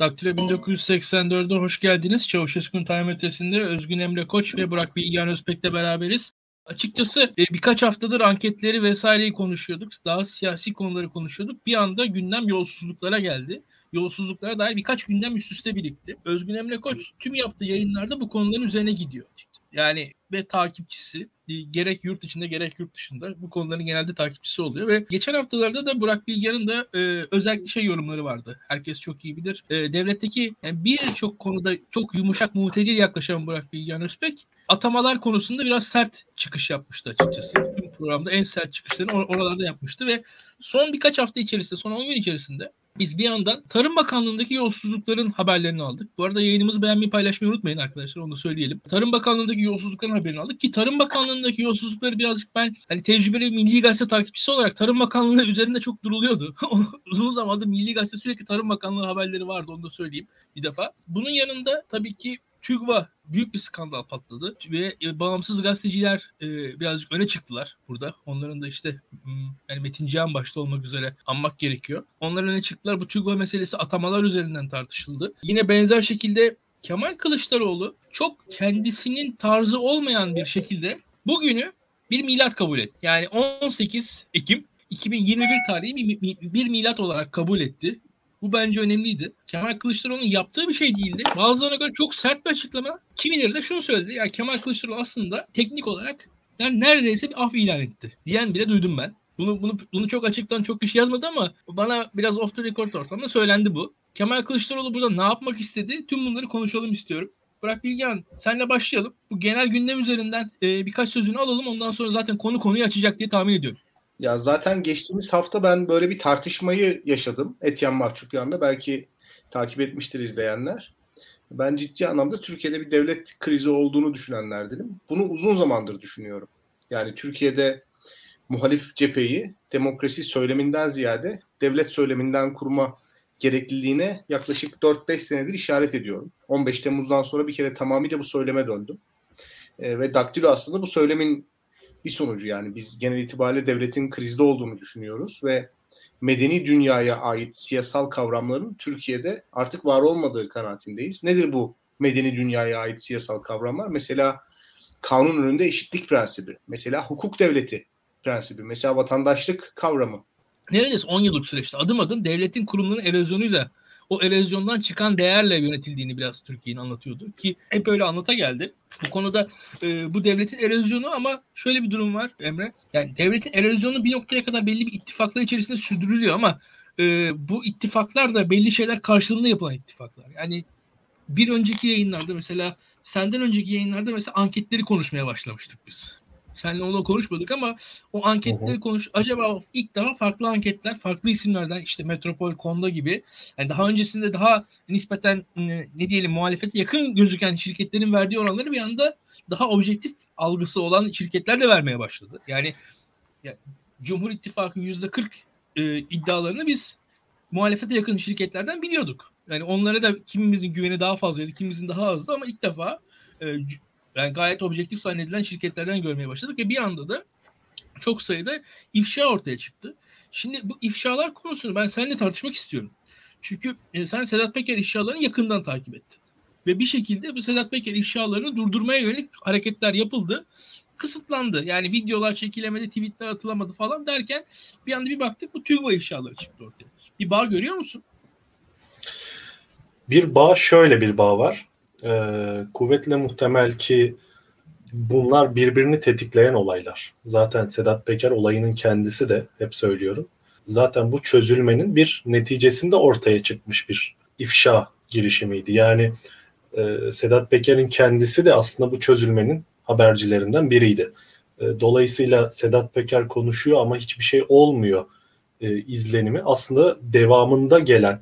Daktilo 1984'de hoş geldiniz. Çavuşesku'nun time ötesinde Özgün Emre Koç ve Burak Bilgehan Özbek'le beraberiz. Açıkçası e, birkaç haftadır anketleri vesaireyi konuşuyorduk. Daha siyasi konuları konuşuyorduk. Bir anda gündem yolsuzluklara geldi. Yolsuzluklara dair birkaç gündem üst üste birikti. Özgün Emre Koç tüm yaptığı yayınlarda bu konuların üzerine gidiyor. Yani ve takipçisi gerek yurt içinde gerek yurt dışında bu konuların genelde takipçisi oluyor ve geçen haftalarda da Burak Bilgehan'ın da e, özellikle şey yorumları vardı. Herkes çok iyi bilir. E, devletteki yani birçok konuda çok yumuşak muhtedil yaklaşan Burak Bilgehan Özbek atamalar konusunda biraz sert çıkış yapmıştı açıkçası. Tüm programda en sert çıkışlarını or- oralarda yapmıştı ve son birkaç hafta içerisinde, son 10 gün içerisinde biz bir yandan Tarım Bakanlığı'ndaki yolsuzlukların haberlerini aldık. Bu arada yayınımızı beğenmeyi paylaşmayı unutmayın arkadaşlar onu da söyleyelim. Tarım Bakanlığı'ndaki yolsuzlukların haberini aldık ki Tarım Bakanlığı'ndaki yolsuzlukları birazcık ben hani tecrübeli Milli Gazete takipçisi olarak Tarım Bakanlığı üzerinde çok duruluyordu. Uzun zamandır Milli Gazete sürekli Tarım Bakanlığı haberleri vardı onu da söyleyeyim bir defa. Bunun yanında tabii ki TÜGVA büyük bir skandal patladı ve e, bağımsız gazeteciler e, birazcık öne çıktılar burada. Onların da işte yani Metin Cihan başta olmak üzere anmak gerekiyor. Onlar öne çıktılar. Bu TÜGVA meselesi atamalar üzerinden tartışıldı. Yine benzer şekilde Kemal Kılıçdaroğlu çok kendisinin tarzı olmayan bir şekilde bugünü bir milat kabul etti. Yani 18 Ekim 2021 tarihi bir, bir milat olarak kabul etti. Bu bence önemliydi. Kemal Kılıçdaroğlu'nun yaptığı bir şey değildi. Bazılarına göre çok sert bir açıklama. Kimileri de şunu söyledi. Yani Kemal Kılıçdaroğlu aslında teknik olarak yani neredeyse bir af ilan etti. Diyen bile duydum ben. Bunu, bunu, bunu çok açıktan çok kişi yazmadı ama bana biraz off the record ortamda söylendi bu. Kemal Kılıçdaroğlu burada ne yapmak istedi? Tüm bunları konuşalım istiyorum. Burak Bilgehan senle başlayalım. Bu genel gündem üzerinden e, birkaç sözünü alalım. Ondan sonra zaten konu konuyu açacak diye tahmin ediyorum. Ya zaten geçtiğimiz hafta ben böyle bir tartışmayı yaşadım Etyen Mahçupyan'da. Belki takip etmiştir izleyenler. Ben ciddi anlamda Türkiye'de bir devlet krizi olduğunu düşünenlerdenim. Bunu uzun zamandır düşünüyorum. Yani Türkiye'de muhalif cepheyi demokrasi söyleminden ziyade devlet söyleminden kurma gerekliliğine yaklaşık 4-5 senedir işaret ediyorum. 15 Temmuz'dan sonra bir kere tamamıyla bu söyleme döndüm. E, ve Daktilo aslında bu söylemin bir sonucu yani biz genel itibariyle devletin krizde olduğunu düşünüyoruz ve medeni dünyaya ait siyasal kavramların Türkiye'de artık var olmadığı kanaatindeyiz. Nedir bu medeni dünyaya ait siyasal kavramlar? Mesela kanun önünde eşitlik prensibi, mesela hukuk devleti prensibi, mesela vatandaşlık kavramı. Neredeyse 10 yıllık süreçte adım adım devletin kurumlarının erozyonuyla o erozyondan çıkan değerle yönetildiğini biraz Türkiye'nin anlatıyordu ki hep öyle anlata geldi. Bu konuda e, bu devletin erozyonu ama şöyle bir durum var Emre. Yani devletin erozyonu bir noktaya kadar belli bir ittifaklar içerisinde sürdürülüyor ama e, bu ittifaklar da belli şeyler karşılığında yapılan ittifaklar. Yani bir önceki yayınlarda mesela senden önceki yayınlarda mesela anketleri konuşmaya başlamıştık biz. Seninle onu konuşmadık ama o anketleri hı konuş. Acaba ilk defa farklı anketler, farklı isimlerden işte Metropol, Konda gibi yani daha öncesinde daha nispeten ne diyelim muhalefete yakın gözüken şirketlerin verdiği oranları bir anda daha objektif algısı olan şirketler de vermeye başladı. Yani ya, Cumhur İttifakı yüzde 40 e, iddialarını biz muhalefete yakın şirketlerden biliyorduk. Yani onlara da kimimizin güveni daha fazlaydı, kimimizin daha azdı ama ilk defa e, yani gayet objektif zannedilen şirketlerden görmeye başladık ve bir anda da çok sayıda ifşa ortaya çıktı. Şimdi bu ifşalar konusunu ben seninle tartışmak istiyorum. Çünkü e, sen Sedat Peker ifşalarını yakından takip ettin. Ve bir şekilde bu Sedat Peker ifşalarını durdurmaya yönelik hareketler yapıldı. Kısıtlandı. Yani videolar çekilemedi, tweetler atılamadı falan derken bir anda bir baktık bu TÜGVA ifşaları çıktı ortaya. Bir bağ görüyor musun? Bir bağ şöyle bir bağ var e, kuvvetle muhtemel ki bunlar birbirini tetikleyen olaylar. Zaten Sedat Peker olayının kendisi de hep söylüyorum. Zaten bu çözülmenin bir neticesinde ortaya çıkmış bir ifşa girişimiydi. Yani e, Sedat Peker'in kendisi de aslında bu çözülmenin habercilerinden biriydi. E, dolayısıyla Sedat Peker konuşuyor ama hiçbir şey olmuyor e, izlenimi aslında devamında gelen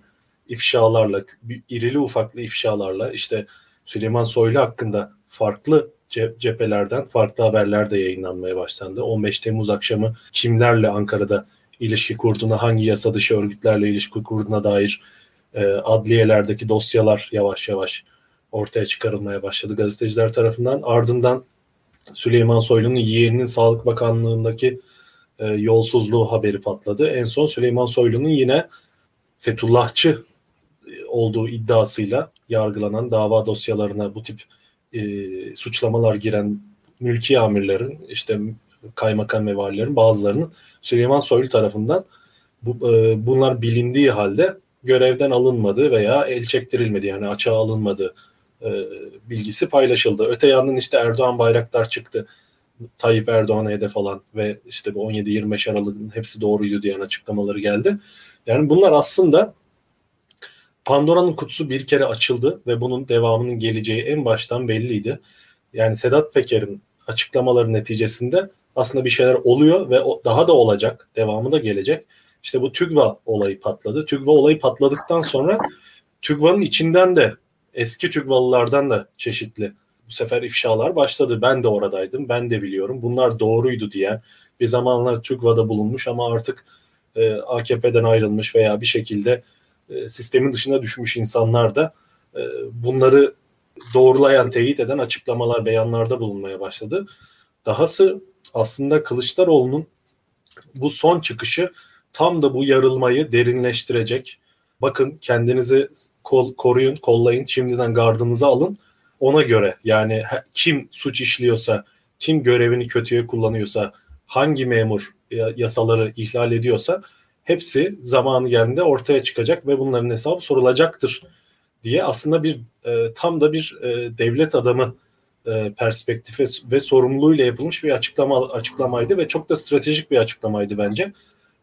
ifşalarla, irili ufaklı ifşalarla işte Süleyman Soylu hakkında farklı cephelerden farklı haberler de yayınlanmaya başlandı. 15 Temmuz akşamı kimlerle Ankara'da ilişki kurduğuna, hangi yasa dışı örgütlerle ilişki kurduğuna dair e, adliyelerdeki dosyalar yavaş yavaş ortaya çıkarılmaya başladı gazeteciler tarafından. Ardından Süleyman Soylu'nun yeğeninin Sağlık Bakanlığı'ndaki e, yolsuzluğu haberi patladı. En son Süleyman Soylu'nun yine Fethullahçı olduğu iddiasıyla yargılanan dava dosyalarına bu tip e, suçlamalar giren mülki amirlerin işte kaymakam ve valilerin bazılarının Süleyman Soylu tarafından bu, e, bunlar bilindiği halde görevden alınmadı veya el çektirilmedi yani açığa alınmadı e, bilgisi paylaşıldı. Öte yandan işte Erdoğan Bayraktar çıktı. Tayyip Erdoğan'a hedef alan ve işte bu 17-25 Aralık'ın hepsi doğruydu diyen açıklamaları geldi. Yani bunlar aslında Pandora'nın kutusu bir kere açıldı ve bunun devamının geleceği en baştan belliydi. Yani Sedat Peker'in açıklamaları neticesinde aslında bir şeyler oluyor ve daha da olacak, devamı da gelecek. İşte bu TÜGVA olayı patladı. TÜGVA olayı patladıktan sonra TÜGVA'nın içinden de eski TÜGVA'lılardan da çeşitli bu sefer ifşalar başladı. Ben de oradaydım, ben de biliyorum. Bunlar doğruydu diye bir zamanlar TÜGVA'da bulunmuş ama artık e, AKP'den ayrılmış veya bir şekilde e, sistemin dışına düşmüş insanlar da e, bunları doğrulayan, teyit eden açıklamalar, beyanlarda bulunmaya başladı. Dahası aslında Kılıçdaroğlu'nun bu son çıkışı tam da bu yarılmayı derinleştirecek. Bakın kendinizi kol, koruyun, kollayın, şimdiden gardınızı alın. Ona göre yani kim suç işliyorsa, kim görevini kötüye kullanıyorsa, hangi memur yasaları ihlal ediyorsa hepsi zamanı geldiğinde ortaya çıkacak ve bunların hesabı sorulacaktır diye aslında bir e, tam da bir e, devlet adamı e, perspektifi ve sorumluluğuyla yapılmış bir açıklama açıklamaydı ve çok da stratejik bir açıklamaydı bence.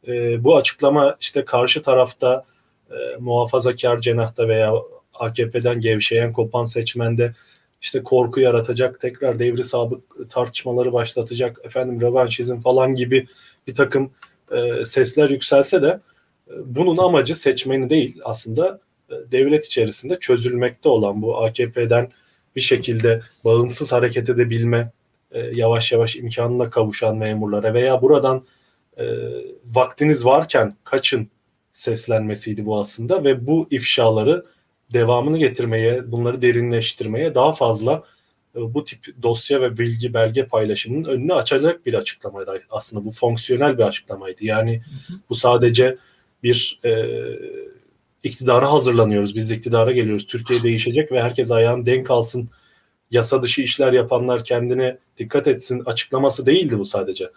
E, bu açıklama işte karşı tarafta e, muhafazakar cenahta veya AKP'den gevşeyen kopan seçmende işte korku yaratacak, tekrar devri sabık tartışmaları başlatacak, efendim revanşizm falan gibi bir takım e, sesler yükselse de e, bunun amacı seçmeni değil aslında e, devlet içerisinde çözülmekte olan bu AKP'den bir şekilde bağımsız hareket edebilme e, yavaş yavaş imkanına kavuşan memurlara veya buradan e, vaktiniz varken kaçın seslenmesiydi bu aslında ve bu ifşaları devamını getirmeye, bunları derinleştirmeye daha fazla bu tip dosya ve bilgi belge paylaşımının önünü açacak bir açıklamaydı aslında bu fonksiyonel bir açıklamaydı. Yani bu sadece bir e, iktidara hazırlanıyoruz. Biz iktidara geliyoruz. Türkiye değişecek ve herkes ayağını denk alsın. Yasa dışı işler yapanlar kendine dikkat etsin açıklaması değildi bu sadece.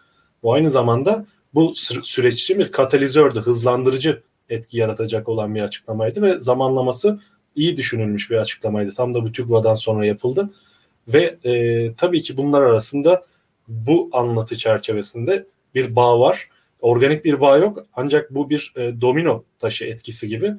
Bu aynı zamanda bu süreç için bir katalizördü, hızlandırıcı etki yaratacak olan bir açıklamaydı ve zamanlaması iyi düşünülmüş bir açıklamaydı. Tam da bu TÜGVA'dan sonra yapıldı. Ve e, tabii ki bunlar arasında bu anlatı çerçevesinde bir bağ var. Organik bir bağ yok ancak bu bir e, domino taşı etkisi gibi.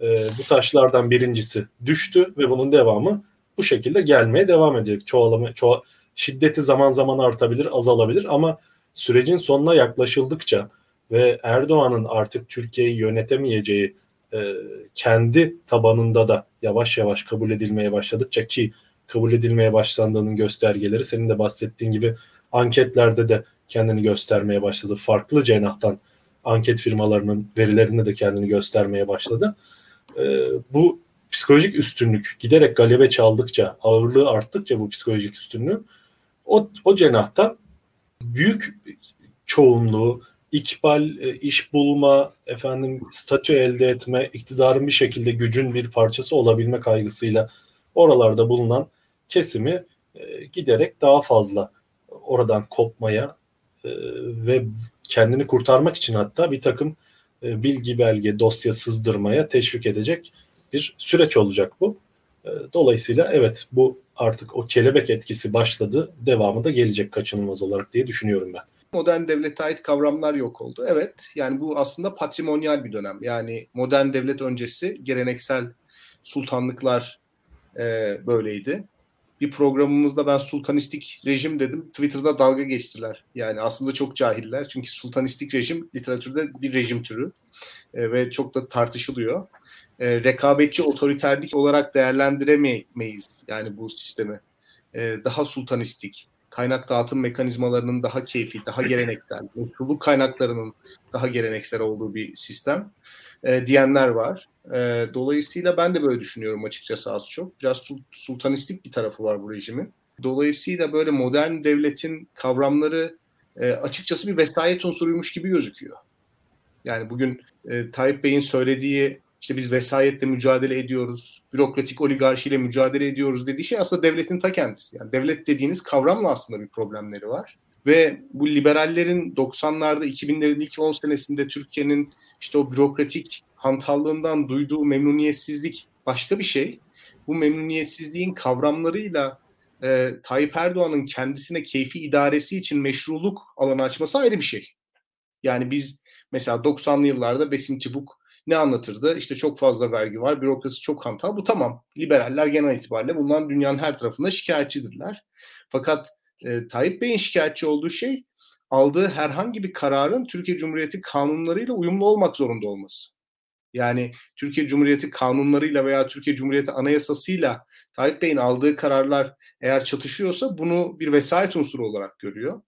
E, bu taşlardan birincisi düştü ve bunun devamı bu şekilde gelmeye devam edecek. Çoğalama, çoğal, şiddeti zaman zaman artabilir, azalabilir ama sürecin sonuna yaklaşıldıkça ve Erdoğan'ın artık Türkiye'yi yönetemeyeceği e, kendi tabanında da yavaş yavaş kabul edilmeye başladıkça ki kabul edilmeye başlandığının göstergeleri senin de bahsettiğin gibi anketlerde de kendini göstermeye başladı. Farklı cenahtan anket firmalarının verilerinde de kendini göstermeye başladı. E, bu psikolojik üstünlük giderek galebe çaldıkça, ağırlığı arttıkça bu psikolojik üstünlüğü o, o cenahtan büyük çoğunluğu ikbal, e, iş bulma, efendim statü elde etme, iktidarın bir şekilde gücün bir parçası olabilme kaygısıyla oralarda bulunan kesimi e, giderek daha fazla oradan kopmaya e, ve kendini kurtarmak için hatta bir takım e, bilgi belge dosya sızdırmaya teşvik edecek bir süreç olacak bu. Dolayısıyla evet bu artık o kelebek etkisi başladı. Devamı da gelecek kaçınılmaz olarak diye düşünüyorum ben. Modern devlete ait kavramlar yok oldu. Evet yani bu aslında patrimonyal bir dönem. Yani modern devlet öncesi geleneksel sultanlıklar e, böyleydi bir programımızda ben sultanistik rejim dedim. Twitter'da dalga geçtiler. Yani aslında çok cahiller. Çünkü sultanistik rejim literatürde bir rejim türü. E, ve çok da tartışılıyor. E, rekabetçi otoriterlik olarak değerlendiremeyiz yani bu sistemi. E, daha sultanistik, kaynak dağıtım mekanizmalarının daha keyfi, daha geleneksel, meşruluk kaynaklarının daha geleneksel olduğu bir sistem e, diyenler var. E, dolayısıyla ben de böyle düşünüyorum açıkçası az çok. Biraz sultanistik bir tarafı var bu rejimin. Dolayısıyla böyle modern devletin kavramları e, açıkçası bir vesayet unsuruymuş gibi gözüküyor. Yani bugün e, Tayyip Bey'in söylediği işte biz vesayetle mücadele ediyoruz, bürokratik oligarşiyle mücadele ediyoruz dediği şey aslında devletin ta kendisi. Yani devlet dediğiniz kavramla aslında bir problemleri var. Ve bu liberallerin 90'larda 2000'lerin ilk 10 senesinde Türkiye'nin işte o bürokratik hantallığından duyduğu memnuniyetsizlik başka bir şey. Bu memnuniyetsizliğin kavramlarıyla e, Tayyip Erdoğan'ın kendisine keyfi idaresi için meşruluk alanı açması ayrı bir şey. Yani biz mesela 90'lı yıllarda Besim Tibuk ne anlatırdı? İşte çok fazla vergi var, bürokrasi çok hantal. Bu tamam. Liberaller genel itibariyle bundan dünyanın her tarafında şikayetçidirler. Fakat e, Tayyip Bey'in şikayetçi olduğu şey aldığı herhangi bir kararın Türkiye Cumhuriyeti kanunlarıyla uyumlu olmak zorunda olması. Yani Türkiye Cumhuriyeti kanunlarıyla veya Türkiye Cumhuriyeti anayasasıyla Tayyip Bey'in aldığı kararlar eğer çatışıyorsa bunu bir vesayet unsuru olarak görüyor.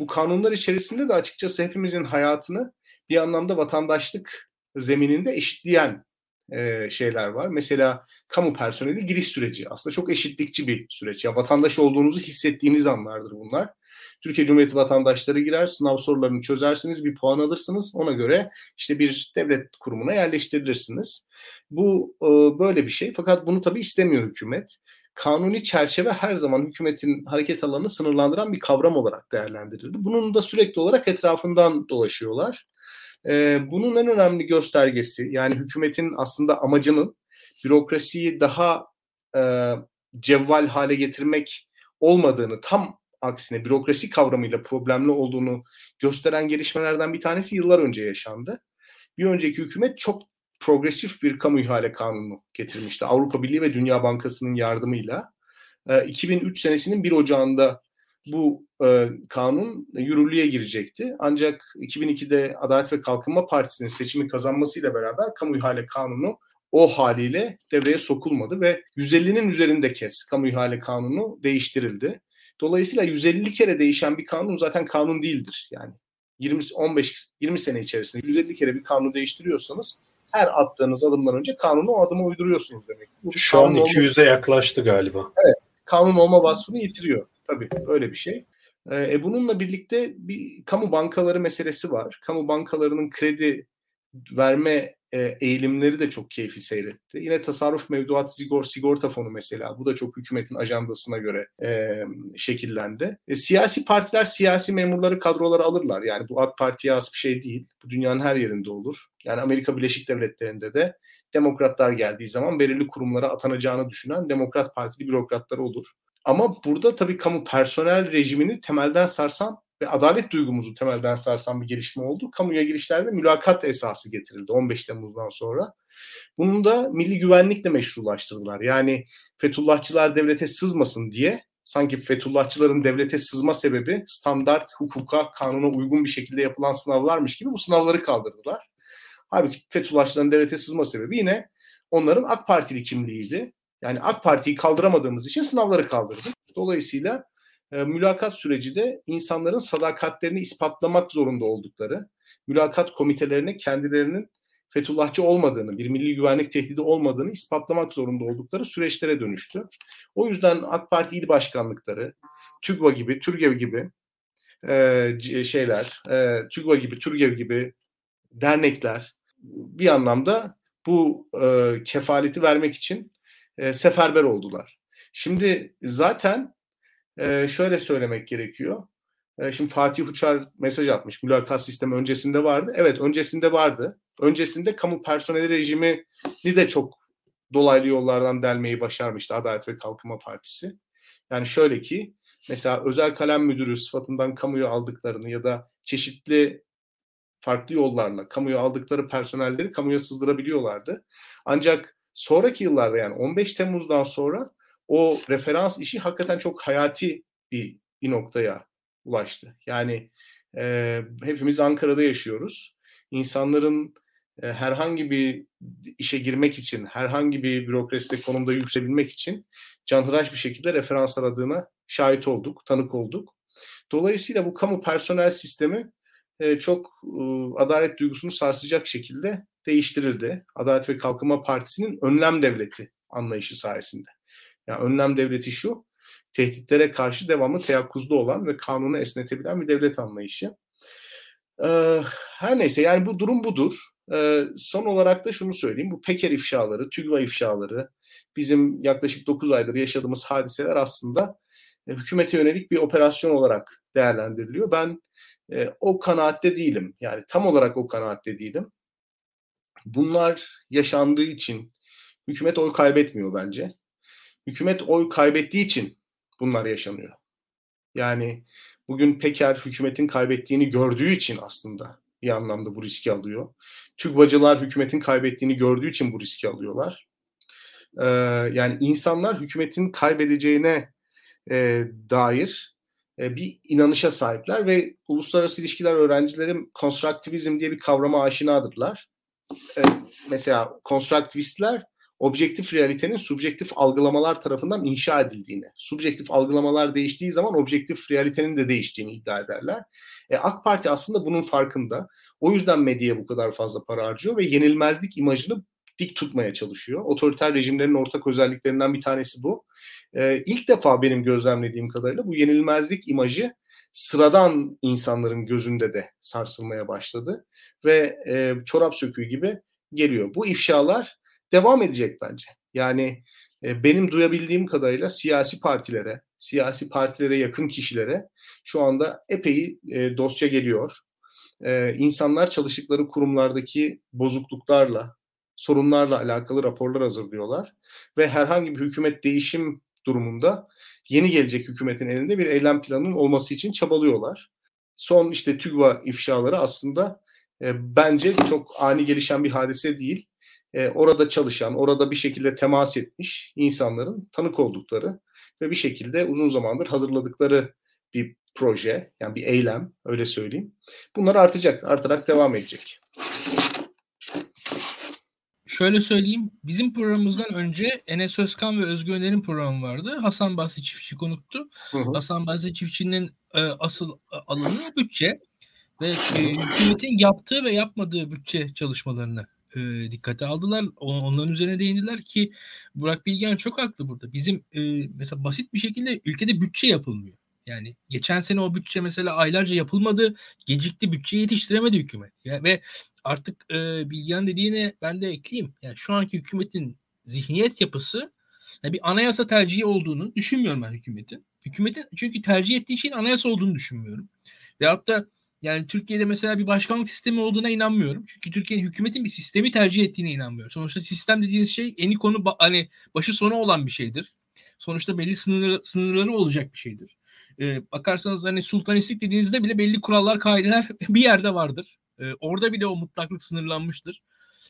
Bu kanunlar içerisinde de açıkçası hepimizin hayatını bir anlamda vatandaşlık zemininde eşitleyen e, şeyler var. Mesela kamu personeli giriş süreci aslında çok eşitlikçi bir süreç. Ya vatandaş olduğunuzu hissettiğiniz anlardır bunlar. Türkiye Cumhuriyeti vatandaşları girer, sınav sorularını çözersiniz, bir puan alırsınız. Ona göre işte bir devlet kurumuna yerleştirilirsiniz. Bu e, böyle bir şey. Fakat bunu tabii istemiyor hükümet. Kanuni çerçeve her zaman hükümetin hareket alanını sınırlandıran bir kavram olarak değerlendirildi. Bunun da sürekli olarak etrafından dolaşıyorlar. E, bunun en önemli göstergesi yani hükümetin aslında amacının bürokrasiyi daha e, cevval hale getirmek olmadığını tam aksine bürokrasi kavramıyla problemli olduğunu gösteren gelişmelerden bir tanesi yıllar önce yaşandı. Bir önceki hükümet çok progresif bir kamu ihale kanunu getirmişti. Avrupa Birliği ve Dünya Bankası'nın yardımıyla. 2003 senesinin 1 Ocağı'nda bu e, kanun yürürlüğe girecekti. Ancak 2002'de Adalet ve Kalkınma Partisi'nin seçimi kazanmasıyla beraber kamu ihale kanunu o haliyle devreye sokulmadı ve 150'nin üzerinde kez kamu ihale kanunu değiştirildi. Dolayısıyla 150 kere değişen bir kanun zaten kanun değildir. Yani 20 15 20 sene içerisinde 150 kere bir kanunu değiştiriyorsanız her attığınız adımdan önce kanunu o adımı uyduruyorsunuz demek. Bu Şu an 200'e yaklaştı galiba. Evet. Kanun olma vasfını yitiriyor. Tabii öyle bir şey. E, bununla birlikte bir kamu bankaları meselesi var. Kamu bankalarının kredi verme e, eğilimleri de çok keyfi seyretti. Yine tasarruf mevduat sigor, sigorta fonu mesela. Bu da çok hükümetin ajandasına göre e, şekillendi. E, siyasi partiler siyasi memurları kadroları alırlar. Yani bu AK Parti'ye az bir şey değil. Bu dünyanın her yerinde olur. Yani Amerika Birleşik Devletleri'nde de demokratlar geldiği zaman belirli kurumlara atanacağını düşünen demokrat partili bürokratlar olur. Ama burada tabii kamu personel rejimini temelden sarsan ve adalet duygumuzu temelden sarsan bir gelişme oldu. Kamuya girişlerde mülakat esası getirildi 15 Temmuz'dan sonra. Bunun da milli güvenlikle meşrulaştırdılar. Yani Fethullahçılar devlete sızmasın diye sanki Fethullahçıların devlete sızma sebebi standart hukuka, kanuna uygun bir şekilde yapılan sınavlarmış gibi bu sınavları kaldırdılar. Halbuki Fethullahçıların devlete sızma sebebi yine onların AK Partili kimliğiydi. Yani AK Parti'yi kaldıramadığımız için sınavları kaldırdık. Dolayısıyla e, mülakat süreci de insanların sadakatlerini ispatlamak zorunda oldukları, mülakat komitelerine kendilerinin Fethullahçı olmadığını, bir milli güvenlik tehdidi olmadığını ispatlamak zorunda oldukları süreçlere dönüştü. O yüzden AK Parti il başkanlıkları, TÜGVA gibi, TÜRGEV gibi e, şeyler, e, TÜGVA gibi, TÜRGEV gibi dernekler bir anlamda bu e, kefaleti vermek için e, seferber oldular. Şimdi zaten e, şöyle söylemek gerekiyor. E, şimdi Fatih Uçar mesaj atmış. Mülakat sistemi öncesinde vardı. Evet öncesinde vardı. Öncesinde kamu personeli rejimini de çok dolaylı yollardan delmeyi başarmıştı Adalet ve Kalkınma Partisi. Yani şöyle ki mesela özel kalem müdürü sıfatından kamuya aldıklarını ya da çeşitli farklı yollarla kamuya aldıkları personelleri kamuya sızdırabiliyorlardı. Ancak sonraki yıllarda yani 15 Temmuz'dan sonra o referans işi hakikaten çok hayati bir, bir noktaya ulaştı. Yani e, hepimiz Ankara'da yaşıyoruz. İnsanların e, herhangi bir işe girmek için, herhangi bir bürokraside konumda yükselebilmek için canhıraş bir şekilde referans aradığına şahit olduk, tanık olduk. Dolayısıyla bu kamu personel sistemi e, çok e, adalet duygusunu sarsacak şekilde değiştirildi. Adalet ve Kalkınma Partisi'nin önlem devleti anlayışı sayesinde. Yani önlem devleti şu, tehditlere karşı devamlı teyakkuzda olan ve kanunu esnetebilen bir devlet anlayışı. Ee, her neyse yani bu durum budur. E, son olarak da şunu söyleyeyim. Bu Peker ifşaları, TÜGVA ifşaları, bizim yaklaşık 9 aydır yaşadığımız hadiseler aslında e, hükümete yönelik bir operasyon olarak değerlendiriliyor. Ben e, o kanaatte değilim. Yani tam olarak o kanaatte değilim. Bunlar yaşandığı için hükümet oy kaybetmiyor bence. Hükümet oy kaybettiği için bunlar yaşanıyor. Yani bugün Peker hükümetin kaybettiğini gördüğü için aslında bir anlamda bu riski alıyor. TÜGVA'cılar hükümetin kaybettiğini gördüğü için bu riski alıyorlar. Ee, yani insanlar hükümetin kaybedeceğine e, dair e, bir inanışa sahipler ve uluslararası ilişkiler öğrencilerim konstruktivizm diye bir kavrama aşinadırlar. E, mesela konstruktivistler objektif realitenin subjektif algılamalar tarafından inşa edildiğini, subjektif algılamalar değiştiği zaman objektif realitenin de değiştiğini iddia ederler. E, AK Parti aslında bunun farkında. O yüzden medyaya bu kadar fazla para harcıyor ve yenilmezlik imajını dik tutmaya çalışıyor. Otoriter rejimlerin ortak özelliklerinden bir tanesi bu. E, ilk defa benim gözlemlediğim kadarıyla bu yenilmezlik imajı sıradan insanların gözünde de sarsılmaya başladı ve e, çorap söküğü gibi geliyor. Bu ifşalar devam edecek bence. Yani e, benim duyabildiğim kadarıyla siyasi partilere, siyasi partilere yakın kişilere şu anda epey e, dosya geliyor. E, insanlar çalıştıkları kurumlardaki bozukluklarla, sorunlarla alakalı raporlar hazırlıyorlar ve herhangi bir hükümet değişim durumunda yeni gelecek hükümetin elinde bir eylem planının olması için çabalıyorlar. Son işte TÜGVA ifşaları aslında e, bence çok ani gelişen bir hadise değil. E, orada çalışan, orada bir şekilde temas etmiş insanların tanık oldukları ve bir şekilde uzun zamandır hazırladıkları bir proje, yani bir eylem öyle söyleyeyim. Bunlar artacak, artarak devam edecek. Şöyle söyleyeyim. Bizim programımızdan önce Enes Özkan ve Özgür Öner'in programı vardı. Hasan Basri Çiftçi konuktu. Hı hı. Hasan Basri Çiftçi'nin e, asıl alanı bütçe ve e, hükümetin yaptığı ve yapmadığı bütçe çalışmalarını e, dikkate aldılar. Onların üzerine değindiler ki Burak Bilgen çok haklı burada. Bizim e, mesela basit bir şekilde ülkede bütçe yapılmıyor. Yani geçen sene o bütçe mesela aylarca yapılmadı. Gecikti bütçe yetiştiremedi hükümet. Ya, ve artık e, Bilgehan dediğine ben de ekleyeyim. Yani şu anki hükümetin zihniyet yapısı yani bir anayasa tercihi olduğunu düşünmüyorum ben hükümetin. Hükümetin çünkü tercih ettiği şeyin anayasa olduğunu düşünmüyorum. Ve hatta yani Türkiye'de mesela bir başkanlık sistemi olduğuna inanmıyorum. Çünkü Türkiye'nin hükümetin bir sistemi tercih ettiğine inanmıyorum. Sonuçta sistem dediğiniz şey eni konu hani başı sonu olan bir şeydir. Sonuçta belli sınırları, sınırları olacak bir şeydir. Ee, bakarsanız hani sultanistik dediğinizde bile belli kurallar, kaideler bir yerde vardır. E, orada bile o mutlaklık sınırlanmıştır.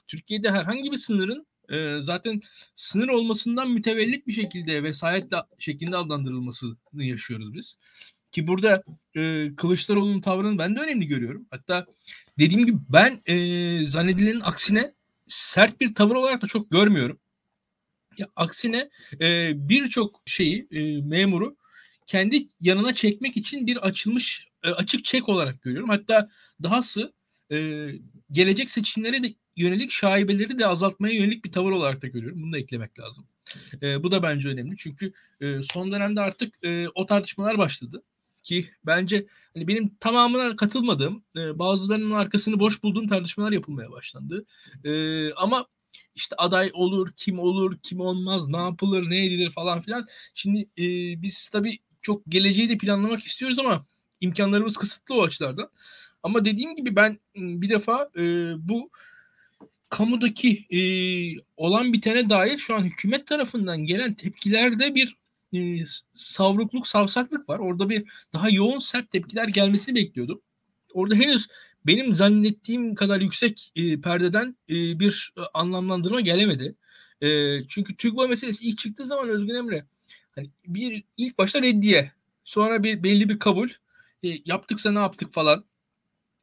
Türkiye'de herhangi bir sınırın e, zaten sınır olmasından mütevellit bir şekilde vesayet şeklinde adlandırılmasını yaşıyoruz biz. Ki burada e, Kılıçdaroğlu'nun tavrını ben de önemli görüyorum. Hatta dediğim gibi ben e, zannedilenin aksine sert bir tavır olarak da çok görmüyorum. Ya, aksine e, birçok şeyi e, memuru kendi yanına çekmek için bir açılmış e, açık çek olarak görüyorum. Hatta dahası e, gelecek seçimlere de yönelik şaibeleri de azaltmaya yönelik bir tavır olarak da görüyorum. Bunu da eklemek lazım. E, bu da bence önemli. Çünkü e, son dönemde artık e, o tartışmalar başladı. Ki bence hani benim tamamına katılmadığım, e, bazılarının arkasını boş bulduğum tartışmalar yapılmaya başlandı. E, ama işte aday olur, kim olur, kim olmaz, ne yapılır, ne edilir falan filan. Şimdi e, biz tabii çok geleceği de planlamak istiyoruz ama imkanlarımız kısıtlı o açılardan. Ama dediğim gibi ben bir defa e, bu kamudaki e, olan bitene dair şu an hükümet tarafından gelen tepkilerde bir e, savrukluk, savsaklık var. Orada bir daha yoğun sert tepkiler gelmesini bekliyordum. Orada henüz benim zannettiğim kadar yüksek e, perdeden e, bir e, anlamlandırma gelemedi. E, çünkü TÜGVA meselesi ilk çıktığı zaman Özgün Emre hani bir ilk başta reddiye, sonra bir belli bir kabul, e, yaptıksa ne yaptık falan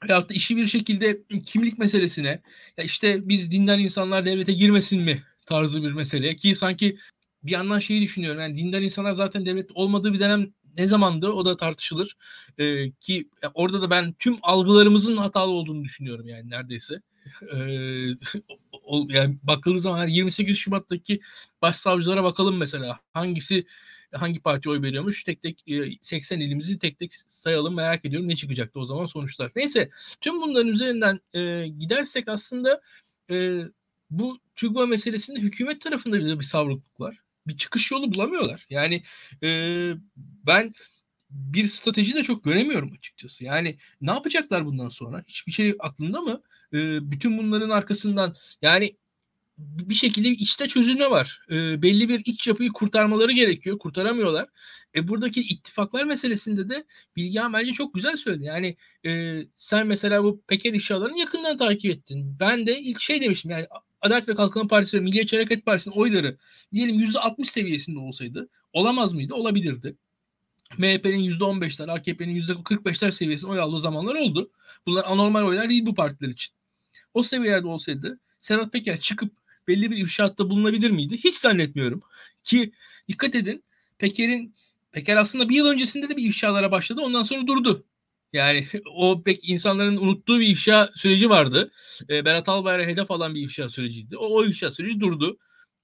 veyahut da işi bir şekilde kimlik meselesine ya işte biz dindar insanlar devlete girmesin mi tarzı bir mesele ki sanki bir yandan şeyi düşünüyorum yani dindar insanlar zaten devlet olmadığı bir dönem ne zamandı o da tartışılır ee, ki orada da ben tüm algılarımızın hatalı olduğunu düşünüyorum yani neredeyse ee, yani bakıldığı zaman 28 Şubat'taki başsavcılara bakalım mesela hangisi hangi parti oy veriyormuş tek tek 80 ilimizi tek tek sayalım merak ediyorum ne çıkacaktı o zaman sonuçlar. Neyse tüm bunların üzerinden gidersek aslında bu TÜGVA meselesinde hükümet tarafında bir, bir savrukluk var. Bir çıkış yolu bulamıyorlar. Yani ben bir strateji de çok göremiyorum açıkçası. Yani ne yapacaklar bundan sonra? Hiçbir şey aklında mı? E, bütün bunların arkasından yani bir şekilde içte çözülme var. E, belli bir iç yapıyı kurtarmaları gerekiyor. Kurtaramıyorlar. E, buradaki ittifaklar meselesinde de Bilgehan bence çok güzel söyledi. Yani e, sen mesela bu Peker inşalarını yakından takip ettin. Ben de ilk şey demiştim yani Adalet ve Kalkınma Partisi ve Milliyetçi Hareket Partisi'nin oyları diyelim %60 seviyesinde olsaydı olamaz mıydı? Olabilirdi. MHP'nin %15'ler, AKP'nin %45'ler seviyesinde oy aldığı zamanlar oldu. Bunlar anormal oylar değil bu partiler için. O seviyelerde olsaydı Serhat Peker çıkıp belli bir ifşaatta bulunabilir miydi? Hiç zannetmiyorum. Ki dikkat edin Peker'in Peker aslında bir yıl öncesinde de bir ifşalara başladı. Ondan sonra durdu. Yani o pek insanların unuttuğu bir ifşa süreci vardı. E, Berat Albayrak'a hedef alan bir ifşa süreciydi. O, o ifşa süreci durdu.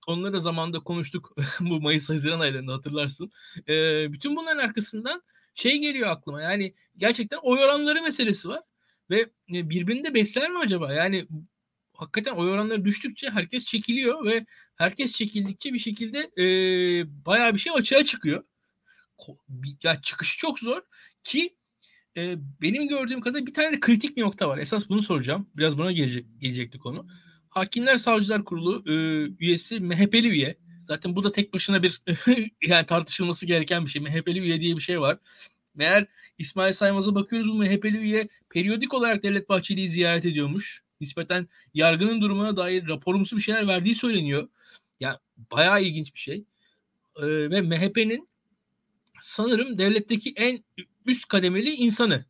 Onları da zamanında konuştuk bu Mayıs-Haziran aylarında hatırlarsın. E, bütün bunların arkasından şey geliyor aklıma yani gerçekten oy oranları meselesi var. Ve birbirini de besler mi acaba? Yani hakikaten oy oranları düştükçe herkes çekiliyor ve herkes çekildikçe bir şekilde e, bayağı bir şey açığa çıkıyor. Ya çıkışı çok zor ki e, benim gördüğüm kadarıyla bir tane de kritik bir nokta var. Esas bunu soracağım. Biraz buna gelecek, gelecekti konu. Hakimler Savcılar Kurulu e, üyesi MHP'li üye. Zaten bu da tek başına bir yani tartışılması gereken bir şey. MHP'li üye diye bir şey var. Meğer İsmail Saymaz'a bakıyoruz bu MHP'li üye periyodik olarak Devlet Bahçeli'yi ziyaret ediyormuş. Nispeten yargının durumuna dair raporumsu bir şeyler verdiği söyleniyor. Yani bayağı ilginç bir şey. Ee, ve MHP'nin sanırım devletteki en üst kademeli insanı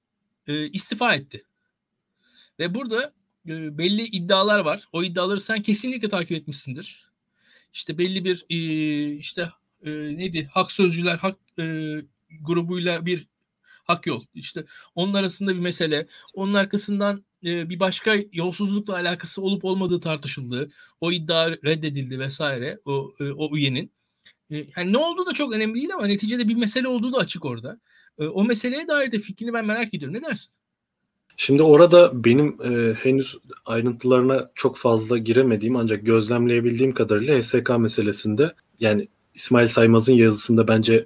e, istifa etti. Ve burada e, belli iddialar var. O iddiaları sen kesinlikle takip etmişsindir. İşte belli bir e, işte e, neydi hak sözcüler hak e, grubuyla bir hak yol. İşte onun arasında bir mesele. Onun arkasından e, bir başka yolsuzlukla alakası olup olmadığı tartışıldı. O iddia reddedildi vesaire o e, o üyenin. E, yani ne olduğu da çok önemli değil ama neticede bir mesele olduğu da açık orada. E, o meseleye dair de fikrini ben merak ediyorum. Ne dersin? Şimdi orada benim e, henüz ayrıntılarına çok fazla giremediğim ancak gözlemleyebildiğim kadarıyla HSK meselesinde yani İsmail Saymaz'ın yazısında bence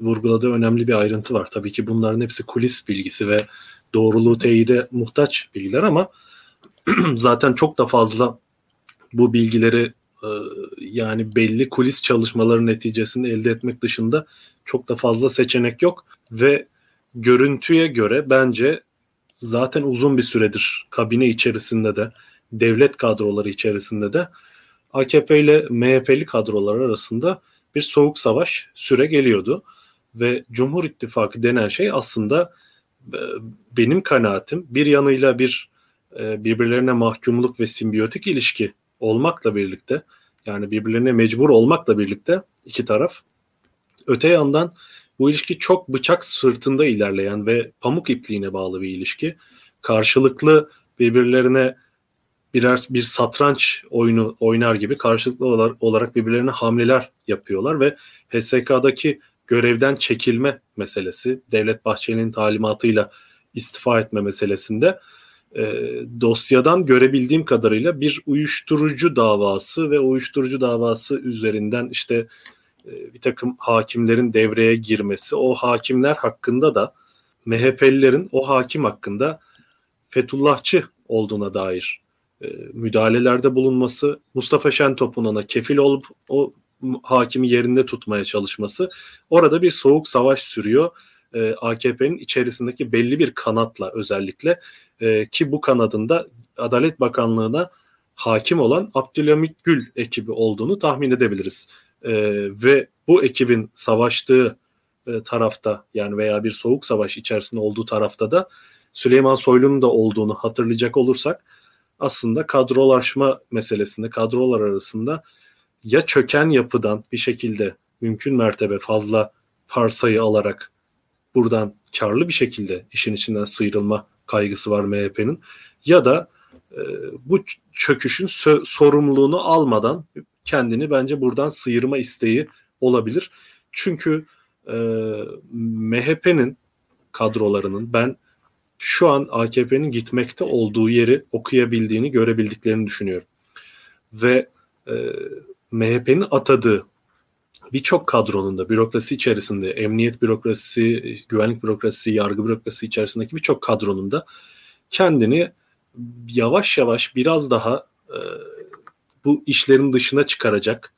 vurguladığı önemli bir ayrıntı var. Tabii ki bunların hepsi kulis bilgisi ve doğruluğu teyide muhtaç bilgiler ama zaten çok da fazla bu bilgileri e, yani belli kulis çalışmaları neticesinde elde etmek dışında çok da fazla seçenek yok ve görüntüye göre bence zaten uzun bir süredir kabine içerisinde de devlet kadroları içerisinde de AKP ile MHP'li kadrolar arasında bir soğuk savaş süre geliyordu. Ve Cumhur İttifakı denen şey aslında e, benim kanaatim bir yanıyla bir e, birbirlerine mahkumluk ve simbiyotik ilişki olmakla birlikte yani birbirlerine mecbur olmakla birlikte iki taraf öte yandan bu ilişki çok bıçak sırtında ilerleyen ve pamuk ipliğine bağlı bir ilişki. Karşılıklı birbirlerine birer bir satranç oyunu oynar gibi karşılıklı olarak birbirlerine hamleler yapıyorlar ve HSK'daki görevden çekilme meselesi, Devlet Bahçeli'nin talimatıyla istifa etme meselesinde e, dosyadan görebildiğim kadarıyla bir uyuşturucu davası ve uyuşturucu davası üzerinden işte bir takım hakimlerin devreye girmesi, o hakimler hakkında da MHP'lilerin o hakim hakkında Fethullahçı olduğuna dair e, müdahalelerde bulunması, Mustafa Şentop'un ona kefil olup o hakimi yerinde tutmaya çalışması. Orada bir soğuk savaş sürüyor. E, AKP'nin içerisindeki belli bir kanatla özellikle e, ki bu kanadında Adalet Bakanlığı'na hakim olan Abdülhamit Gül ekibi olduğunu tahmin edebiliriz. E, ve bu ekibin savaştığı e, tarafta yani veya bir soğuk savaş içerisinde olduğu tarafta da Süleyman Soylu'nun da olduğunu hatırlayacak olursak aslında kadrolaşma meselesinde kadrolar arasında ya çöken yapıdan bir şekilde mümkün mertebe fazla parsayı alarak buradan karlı bir şekilde işin içinden sıyrılma kaygısı var MHP'nin ya da e, bu çöküşün sorumluluğunu almadan kendini bence buradan sıyırma isteği olabilir. Çünkü e, MHP'nin kadrolarının ben şu an AKP'nin gitmekte olduğu yeri okuyabildiğini, görebildiklerini düşünüyorum. Ve e, MHP'nin atadığı birçok kadronun da bürokrasi içerisinde, emniyet bürokrasisi, güvenlik bürokrasisi, yargı bürokrasisi içerisindeki birçok kadronun da kendini yavaş yavaş biraz daha e, bu işlerin dışına çıkaracak,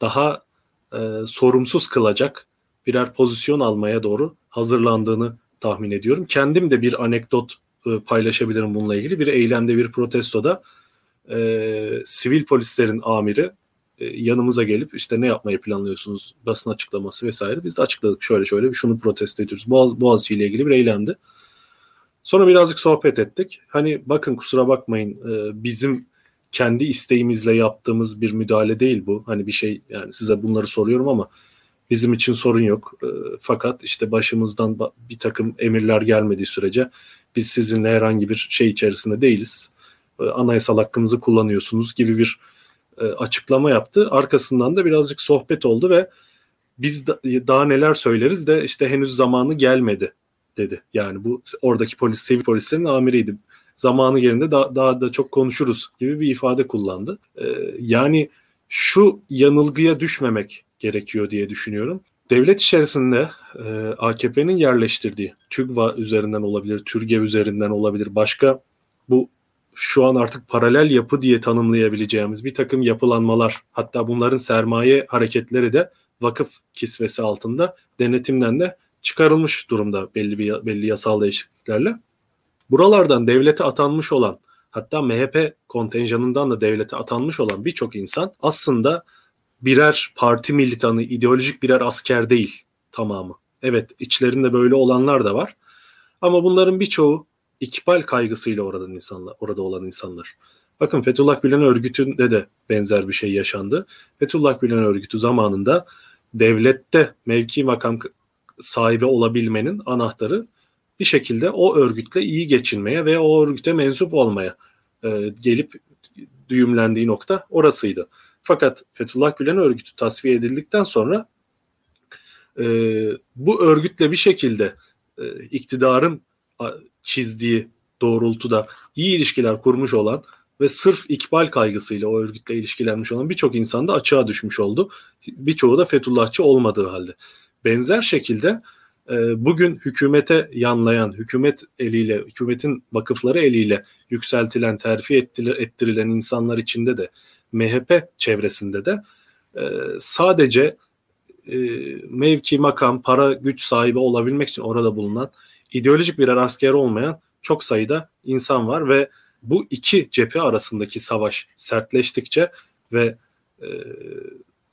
daha e, sorumsuz kılacak birer pozisyon almaya doğru hazırlandığını tahmin ediyorum. Kendim de bir anekdot e, paylaşabilirim bununla ilgili. Bir eylemde, bir protestoda e, sivil polislerin amiri e, yanımıza gelip işte ne yapmayı planlıyorsunuz basın açıklaması vesaire. Biz de açıkladık şöyle şöyle şunu protesto ediyoruz. Boğaz, Boğaziçi ile ilgili bir eylemdi. Sonra birazcık sohbet ettik. Hani bakın kusura bakmayın e, bizim kendi isteğimizle yaptığımız bir müdahale değil bu. Hani bir şey yani size bunları soruyorum ama bizim için sorun yok. E, fakat işte başımızdan bir takım emirler gelmediği sürece biz sizinle herhangi bir şey içerisinde değiliz. E, anayasal hakkınızı kullanıyorsunuz gibi bir e, açıklama yaptı. Arkasından da birazcık sohbet oldu ve biz da, daha neler söyleriz de işte henüz zamanı gelmedi dedi. Yani bu oradaki polis, sivil polislerin amiriydi. Zamanı gelinde daha, daha da çok konuşuruz gibi bir ifade kullandı. Ee, yani şu yanılgıya düşmemek gerekiyor diye düşünüyorum. Devlet içerisinde e, AKP'nin yerleştirdiği TÜGVA üzerinden olabilir, TÜRGEV üzerinden olabilir, başka bu şu an artık paralel yapı diye tanımlayabileceğimiz bir takım yapılanmalar hatta bunların sermaye hareketleri de vakıf kisvesi altında denetimden de çıkarılmış durumda belli bir belli yasal değişikliklerle. Buralardan devlete atanmış olan hatta MHP kontenjanından da devlete atanmış olan birçok insan aslında birer parti militanı, ideolojik birer asker değil tamamı. Evet içlerinde böyle olanlar da var. Ama bunların birçoğu ikbal kaygısıyla oradan insanlar, orada olan insanlar. Bakın Fethullah Gülen örgütünde de benzer bir şey yaşandı. Fethullah Gülen örgütü zamanında devlette mevki makam sahibi olabilmenin anahtarı bir şekilde o örgütle iyi geçinmeye ve o örgüte mensup olmaya e, gelip düğümlendiği nokta orasıydı. Fakat Fethullah Gülen örgütü tasfiye edildikten sonra e, bu örgütle bir şekilde e, iktidarın çizdiği doğrultuda iyi ilişkiler kurmuş olan ve sırf ikbal kaygısıyla o örgütle ilişkilenmiş olan birçok insan da açığa düşmüş oldu. Birçoğu da Fethullahçı olmadığı halde. Benzer şekilde bugün hükümete yanlayan, hükümet eliyle, hükümetin vakıfları eliyle yükseltilen, terfi ettirilen insanlar içinde de MHP çevresinde de e, sadece e, mevki, makam, para, güç sahibi olabilmek için orada bulunan ideolojik birer asker olmayan çok sayıda insan var ve bu iki cephe arasındaki savaş sertleştikçe ve e,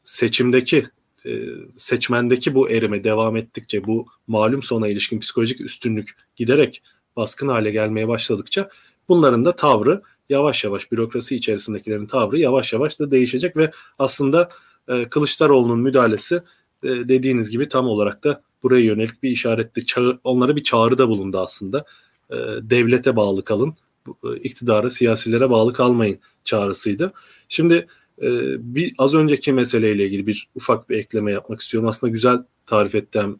seçimdeki e, seçmendeki bu erime devam ettikçe bu malum sona ilişkin psikolojik üstünlük giderek baskın hale gelmeye başladıkça bunların da tavrı yavaş yavaş bürokrasi içerisindekilerin tavrı yavaş yavaş da değişecek ve aslında e, Kılıçdaroğlu'nun müdahalesi e, dediğiniz gibi tam olarak da buraya yönelik bir işaretti. Çağı, onlara bir çağrıda bulundu aslında. E, devlete bağlı kalın, e, iktidara, siyasilere bağlı kalmayın çağrısıydı. Şimdi e, bir az önceki meseleyle ilgili bir ufak bir ekleme yapmak istiyorum. Aslında güzel tarif ettim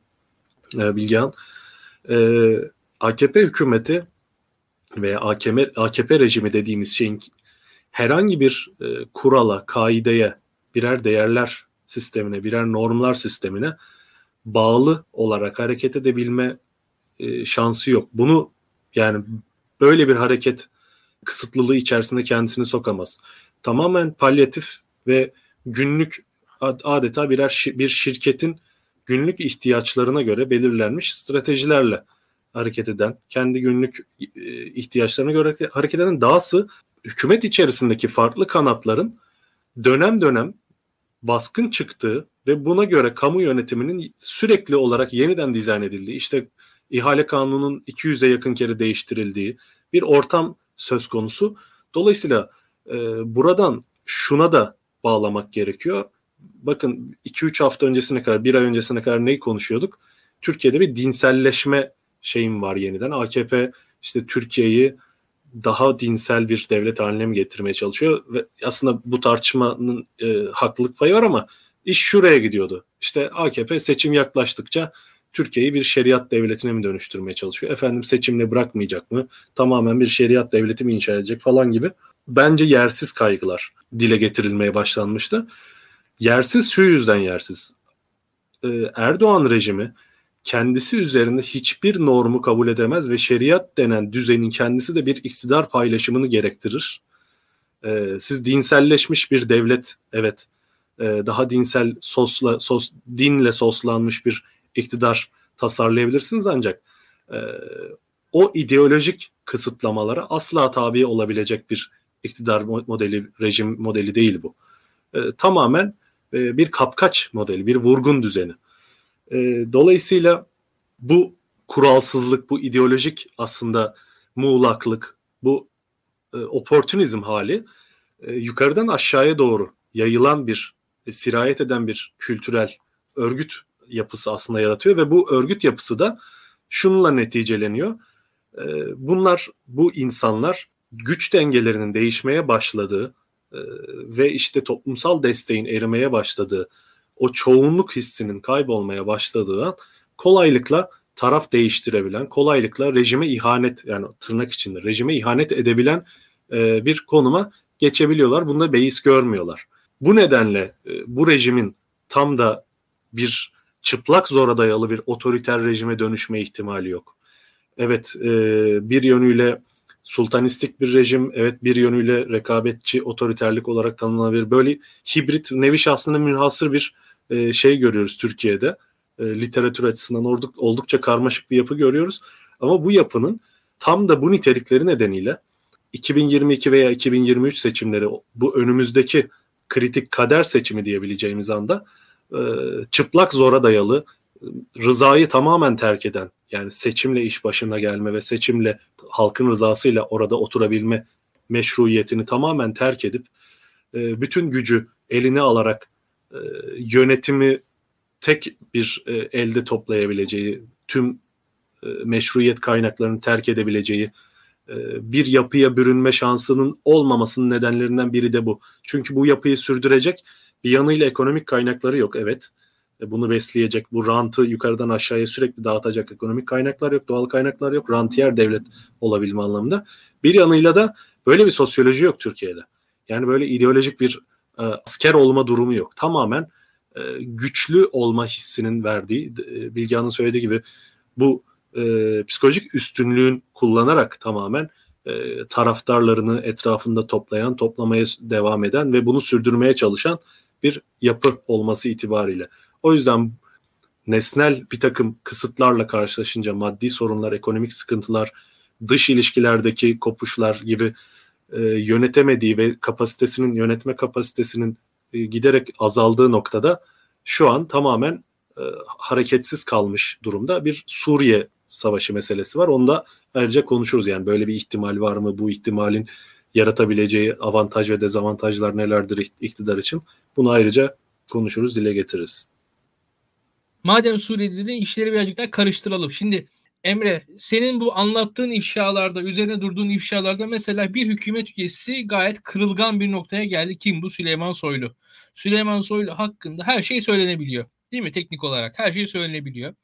e, Bilgehan. E, AKP hükümeti veya AKP, AKP rejimi dediğimiz şeyin herhangi bir e, kurala, kaideye, birer değerler sistemine, birer normlar sistemine bağlı olarak hareket edebilme e, şansı yok. Bunu yani böyle bir hareket kısıtlılığı içerisinde kendisini sokamaz. Tamamen palyatif ve günlük adeta birer bir şirketin günlük ihtiyaçlarına göre belirlenmiş stratejilerle hareket eden, kendi günlük e, ihtiyaçlarına göre hareket eden dahası hükümet içerisindeki farklı kanatların dönem dönem baskın çıktığı ve buna göre kamu yönetiminin sürekli olarak yeniden dizayn edildiği, işte ihale kanununun 200'e yakın kere değiştirildiği bir ortam söz konusu. Dolayısıyla e, buradan şuna da bağlamak gerekiyor. Bakın 2-3 hafta öncesine kadar, bir ay öncesine kadar neyi konuşuyorduk? Türkiye'de bir dinselleşme şeyim var yeniden. AKP işte Türkiye'yi daha dinsel bir devlet haline mi getirmeye çalışıyor ve aslında bu tartışmanın e, haklılık payı var ama iş şuraya gidiyordu. İşte AKP seçim yaklaştıkça Türkiye'yi bir şeriat devletine mi dönüştürmeye çalışıyor? Efendim seçimle bırakmayacak mı? Tamamen bir şeriat devleti mi inşa edecek falan gibi. Bence yersiz kaygılar dile getirilmeye başlanmıştı. Yersiz şu yüzden yersiz. Ee, Erdoğan rejimi kendisi üzerinde hiçbir normu kabul edemez ve şeriat denen düzenin kendisi de bir iktidar paylaşımını gerektirir. Ee, siz dinselleşmiş bir devlet, evet, e, daha dinsel sosla, sos, dinle soslanmış bir iktidar tasarlayabilirsiniz ancak e, o ideolojik kısıtlamalara asla tabi olabilecek bir iktidar modeli, rejim modeli değil bu. E, tamamen e, bir kapkaç modeli, bir vurgun düzeni. E, dolayısıyla bu kuralsızlık, bu ideolojik aslında muğlaklık, bu e, oportunizm hali e, yukarıdan aşağıya doğru yayılan bir, e, sirayet eden bir kültürel örgüt yapısı aslında yaratıyor ve bu örgüt yapısı da şununla neticeleniyor. E, bunlar, bu insanlar güç dengelerinin değişmeye başladığı e, ve işte toplumsal desteğin erimeye başladığı, o çoğunluk hissinin kaybolmaya başladığı an kolaylıkla taraf değiştirebilen, kolaylıkla rejime ihanet yani tırnak içinde rejime ihanet edebilen e, bir konuma geçebiliyorlar. Bunda beis görmüyorlar. Bu nedenle e, bu rejimin tam da bir çıplak zora dayalı bir otoriter rejime dönüşme ihtimali yok. Evet bir yönüyle sultanistik bir rejim, evet bir yönüyle rekabetçi, otoriterlik olarak tanımlanabilir. Böyle hibrit, nevi şahsına münhasır bir e, şey görüyoruz Türkiye'de. E, literatür açısından olduk, oldukça karmaşık bir yapı görüyoruz. Ama bu yapının tam da bu nitelikleri nedeniyle 2022 veya 2023 seçimleri bu önümüzdeki kritik kader seçimi diyebileceğimiz anda e, çıplak zora dayalı rızayı tamamen terk eden yani seçimle iş başına gelme ve seçimle halkın rızasıyla orada oturabilme meşruiyetini tamamen terk edip e, bütün gücü eline alarak e, yönetimi tek bir e, elde toplayabileceği, tüm e, meşruiyet kaynaklarını terk edebileceği bir yapıya bürünme şansının olmamasının nedenlerinden biri de bu. Çünkü bu yapıyı sürdürecek bir yanıyla ekonomik kaynakları yok evet. E, bunu besleyecek, bu rantı yukarıdan aşağıya sürekli dağıtacak ekonomik kaynaklar yok, doğal kaynaklar yok. Rantiyer devlet olabilme anlamında. Bir yanıyla da böyle bir sosyoloji yok Türkiye'de. Yani böyle ideolojik bir e, asker olma durumu yok. Tamamen e, güçlü olma hissinin verdiği, e, Bilgehan'ın söylediği gibi bu e, psikolojik üstünlüğün kullanarak tamamen e, taraftarlarını etrafında toplayan, toplamaya devam eden ve bunu sürdürmeye çalışan bir yapı olması itibariyle. O yüzden nesnel bir takım kısıtlarla karşılaşınca maddi sorunlar, ekonomik sıkıntılar, dış ilişkilerdeki kopuşlar gibi e, yönetemediği ve kapasitesinin yönetme kapasitesinin e, giderek azaldığı noktada şu an tamamen e, hareketsiz kalmış durumda bir Suriye savaşı meselesi var. Onu da ayrıca konuşuruz yani böyle bir ihtimal var mı? Bu ihtimalin yaratabileceği avantaj ve dezavantajlar nelerdir iktidar için? Bunu ayrıca konuşuruz, dile getiririz. Madem Suriye'de de işleri birazcık daha karıştıralım. Şimdi Emre senin bu anlattığın ifşalarda, üzerine durduğun ifşalarda mesela bir hükümet üyesi gayet kırılgan bir noktaya geldi. Kim bu? Süleyman Soylu. Süleyman Soylu hakkında her şey söylenebiliyor. Değil mi? Teknik olarak her şey söylenebiliyor.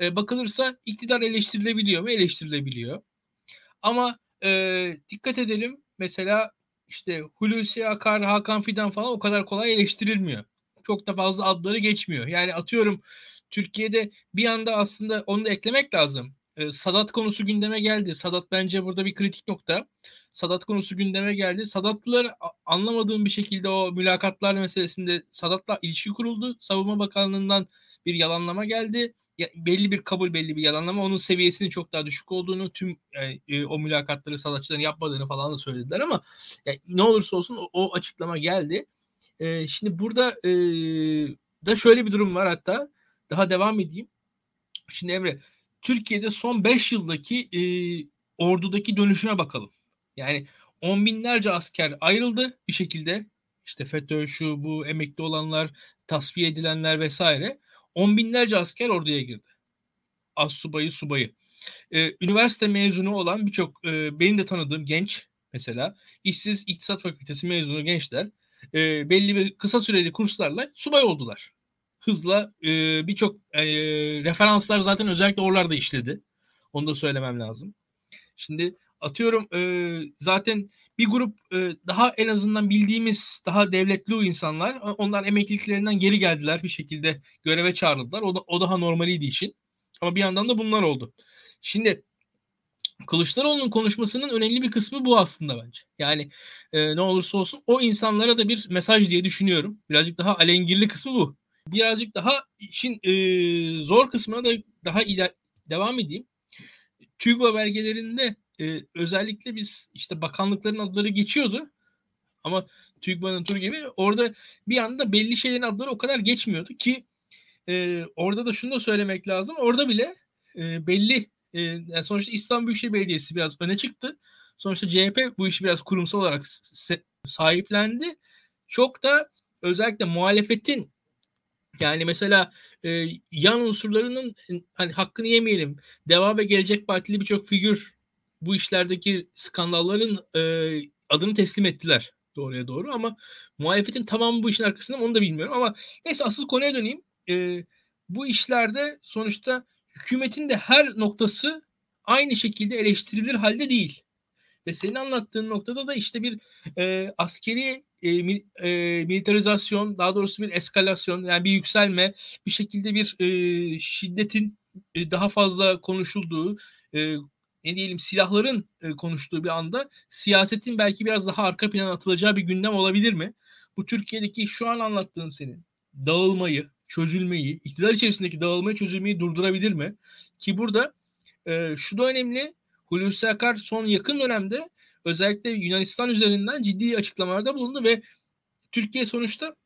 Ee, bakılırsa iktidar eleştirilebiliyor mu? Eleştirilebiliyor. Ama e, dikkat edelim mesela işte Hulusi Akar, Hakan Fidan falan o kadar kolay eleştirilmiyor. Çok da fazla adları geçmiyor. Yani atıyorum Türkiye'de bir anda aslında onu da eklemek lazım. Ee, Sadat konusu gündeme geldi. Sadat bence burada bir kritik nokta. Sadat konusu gündeme geldi. Sadatlılar anlamadığım bir şekilde o mülakatlar meselesinde Sadat'la ilişki kuruldu. Savunma Bakanlığı'ndan bir yalanlama geldi. Ya, belli bir kabul, belli bir yalanlama. Onun seviyesinin çok daha düşük olduğunu, tüm e, e, o mülakatları Sadatçıların yapmadığını falan da söylediler ama ya, ne olursa olsun o, o açıklama geldi. E, şimdi burada e, da şöyle bir durum var hatta daha devam edeyim. Şimdi Emre, Türkiye'de son 5 yıldaki e, ordudaki dönüşüme bakalım. Yani on binlerce asker ayrıldı bir şekilde. İşte FETÖ, şu bu emekli olanlar, tasfiye edilenler vesaire. On binlerce asker orduya girdi. Az subayı, subayı. Ee, üniversite mezunu olan birçok e, benim de tanıdığım genç mesela işsiz iktisat fakültesi mezunu gençler e, belli bir kısa süreli kurslarla subay oldular. Hızla e, birçok e, referanslar zaten özellikle oralarda işledi. Onu da söylemem lazım. Şimdi atıyorum e, zaten bir grup e, daha en azından bildiğimiz daha devletli insanlar onlar emekliliklerinden geri geldiler bir şekilde göreve çağrıldılar. O, da, o daha normaliydi için. Ama bir yandan da bunlar oldu. Şimdi Kılıçdaroğlu'nun konuşmasının önemli bir kısmı bu aslında bence. Yani e, ne olursa olsun o insanlara da bir mesaj diye düşünüyorum. Birazcık daha alengirli kısmı bu. Birazcık daha işin e, zor kısmına da daha iler devam edeyim. TÜGVA belgelerinde e, özellikle biz işte bakanlıkların adları geçiyordu. Ama TÜGVA'nın tur gibi orada bir anda belli şeylerin adları o kadar geçmiyordu ki e, orada da şunu da söylemek lazım. Orada bile e, belli e, sonuçta İstanbul Büyükşehir Belediyesi biraz öne çıktı. Sonuçta CHP bu işi biraz kurumsal olarak sahiplendi. Çok da özellikle muhalefetin yani mesela e, yan unsurlarının hani hakkını yemeyelim. Deva ve Gelecek Partili birçok figür bu işlerdeki skandalların e, adını teslim ettiler doğruya doğru ama muhalefetin tamamı bu işin arkasında onu da bilmiyorum ama neyse asıl konuya döneyim. E, bu işlerde sonuçta hükümetin de her noktası aynı şekilde eleştirilir halde değil. Ve senin anlattığın noktada da işte bir e, askeri e, mil, e, militarizasyon, daha doğrusu bir eskalasyon, yani bir yükselme, bir şekilde bir e, şiddetin e, daha fazla konuşulduğu, e, ne diyelim silahların e, konuştuğu bir anda siyasetin belki biraz daha arka plana atılacağı bir gündem olabilir mi? Bu Türkiye'deki şu an anlattığın senin dağılmayı, çözülmeyi, iktidar içerisindeki dağılmayı, çözülmeyi durdurabilir mi? Ki burada e, şu da önemli. Hulusi Akar son yakın dönemde özellikle Yunanistan üzerinden ciddi açıklamalarda bulundu ve Türkiye sonuçta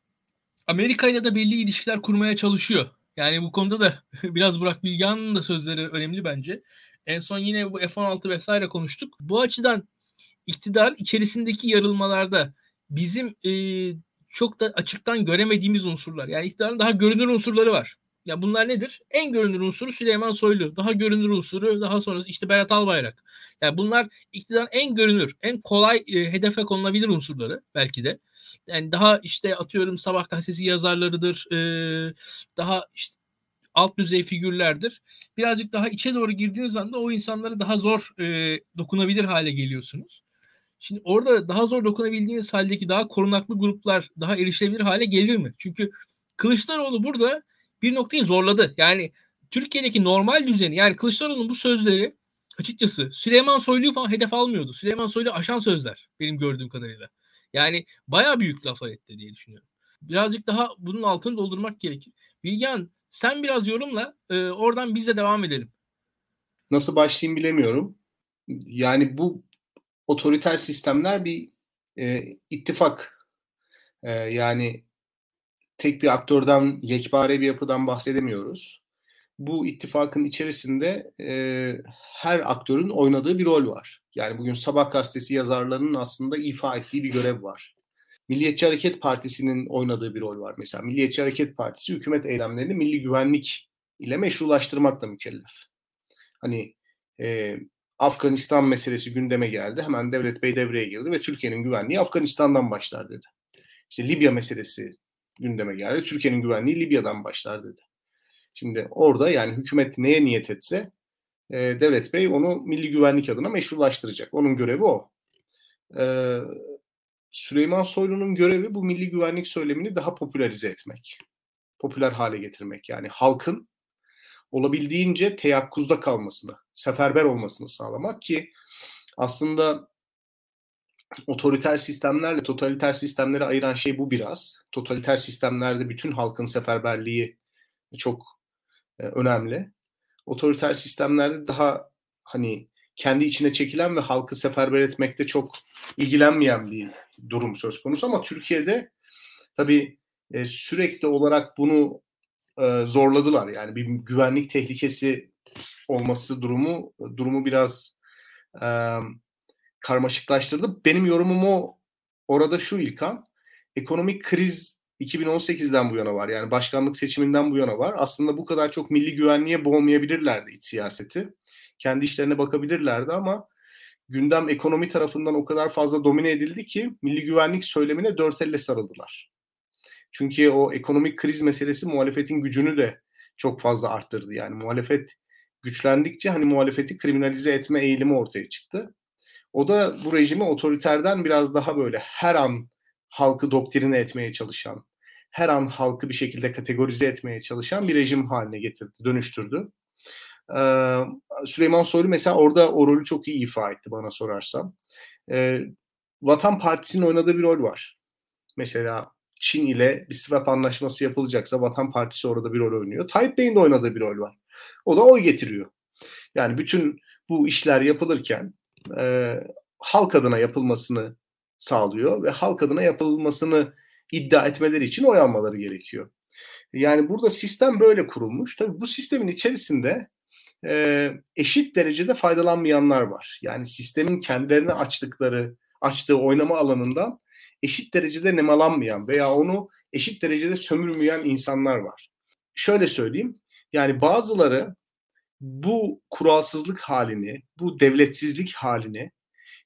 Amerika ile de belli ilişkiler kurmaya çalışıyor. Yani bu konuda da biraz Burak Bilgehan'ın da sözleri önemli bence. En son yine bu F-16 vesaire konuştuk. Bu açıdan iktidar içerisindeki yarılmalarda bizim e, çok da açıktan göremediğimiz unsurlar. Yani iktidarın daha görünür unsurları var. Ya bunlar nedir? En görünür unsuru Süleyman Soylu. Daha görünür unsuru daha sonrası işte Berat Albayrak. Yani bunlar iktidarın en görünür, en kolay e, hedefe konulabilir unsurları belki de. Yani daha işte atıyorum Sabah gazetesi yazarlarıdır. E, daha işte alt düzey figürlerdir. Birazcık daha içe doğru girdiğiniz anda o insanlara daha zor e, dokunabilir hale geliyorsunuz. Şimdi orada daha zor dokunabildiğiniz haldeki daha korunaklı gruplar daha erişilebilir hale gelir mi? Çünkü Kılıçdaroğlu burada bir noktayı zorladı. Yani Türkiye'deki normal düzeni yani Kılıçdaroğlu'nun bu sözleri açıkçası Süleyman Soylu'yu falan hedef almıyordu. Süleyman Soylu aşan sözler benim gördüğüm kadarıyla. Yani baya büyük laflar etti diye düşünüyorum. Birazcık daha bunun altını doldurmak gerekir. Bilgehan sen biraz yorumla e, oradan biz de devam edelim. Nasıl başlayayım bilemiyorum. Yani bu otoriter sistemler bir e, ittifak. E, yani tek bir aktörden, yekpare bir yapıdan bahsedemiyoruz. Bu ittifakın içerisinde e, her aktörün oynadığı bir rol var. Yani bugün Sabah gazetesi yazarlarının aslında ifa ettiği bir görev var. Milliyetçi Hareket Partisi'nin oynadığı bir rol var. Mesela Milliyetçi Hareket Partisi hükümet eylemlerini milli güvenlik ile meşrulaştırmakla mükellef. Hani e, Afganistan meselesi gündeme geldi. Hemen Devlet Bey devreye girdi ve Türkiye'nin güvenliği Afganistan'dan başlar dedi. İşte Libya meselesi gündeme geldi. Türkiye'nin güvenliği Libya'dan başlar dedi. Şimdi orada yani hükümet neye niyet etse e, Devlet Bey onu milli güvenlik adına meşrulaştıracak. Onun görevi o. E, Süleyman Soylu'nun görevi bu milli güvenlik söylemini daha popülerize etmek. Popüler hale getirmek. Yani halkın olabildiğince teyakkuzda kalmasını, seferber olmasını sağlamak ki aslında otoriter sistemlerle totaliter sistemleri ayıran şey bu biraz. Totaliter sistemlerde bütün halkın seferberliği çok e, önemli. Otoriter sistemlerde daha hani kendi içine çekilen ve halkı seferber etmekte çok ilgilenmeyen bir durum söz konusu ama Türkiye'de tabii e, sürekli olarak bunu e, zorladılar. Yani bir güvenlik tehlikesi olması durumu durumu biraz e, karmaşıklaştırdı. Benim yorumum o orada şu İlkan. Ekonomik kriz 2018'den bu yana var. Yani başkanlık seçiminden bu yana var. Aslında bu kadar çok milli güvenliğe boğmayabilirlerdi iç siyaseti. Kendi işlerine bakabilirlerdi ama gündem ekonomi tarafından o kadar fazla domine edildi ki milli güvenlik söylemine dört elle sarıldılar. Çünkü o ekonomik kriz meselesi muhalefetin gücünü de çok fazla arttırdı. Yani muhalefet güçlendikçe hani muhalefeti kriminalize etme eğilimi ortaya çıktı. O da bu rejimi otoriterden biraz daha böyle her an halkı doktrine etmeye çalışan, her an halkı bir şekilde kategorize etmeye çalışan bir rejim haline getirdi, dönüştürdü. Ee, Süleyman Soylu mesela orada o rolü çok iyi ifa etti bana sorarsan. Ee, Vatan Partisi'nin oynadığı bir rol var. Mesela Çin ile bir swap anlaşması yapılacaksa Vatan Partisi orada bir rol oynuyor. Tayyip Bey'in de oynadığı bir rol var. O da oy getiriyor. Yani bütün bu işler yapılırken e, halk adına yapılmasını sağlıyor ve halk adına yapılmasını iddia etmeleri için oy almaları gerekiyor. Yani burada sistem böyle kurulmuş. Tabii bu sistemin içerisinde e, eşit derecede faydalanmayanlar var. Yani sistemin kendilerine açtıkları, açtığı oynama alanından eşit derecede nemalanmayan veya onu eşit derecede sömürmeyen insanlar var. Şöyle söyleyeyim, yani bazıları bu kuralsızlık halini, bu devletsizlik halini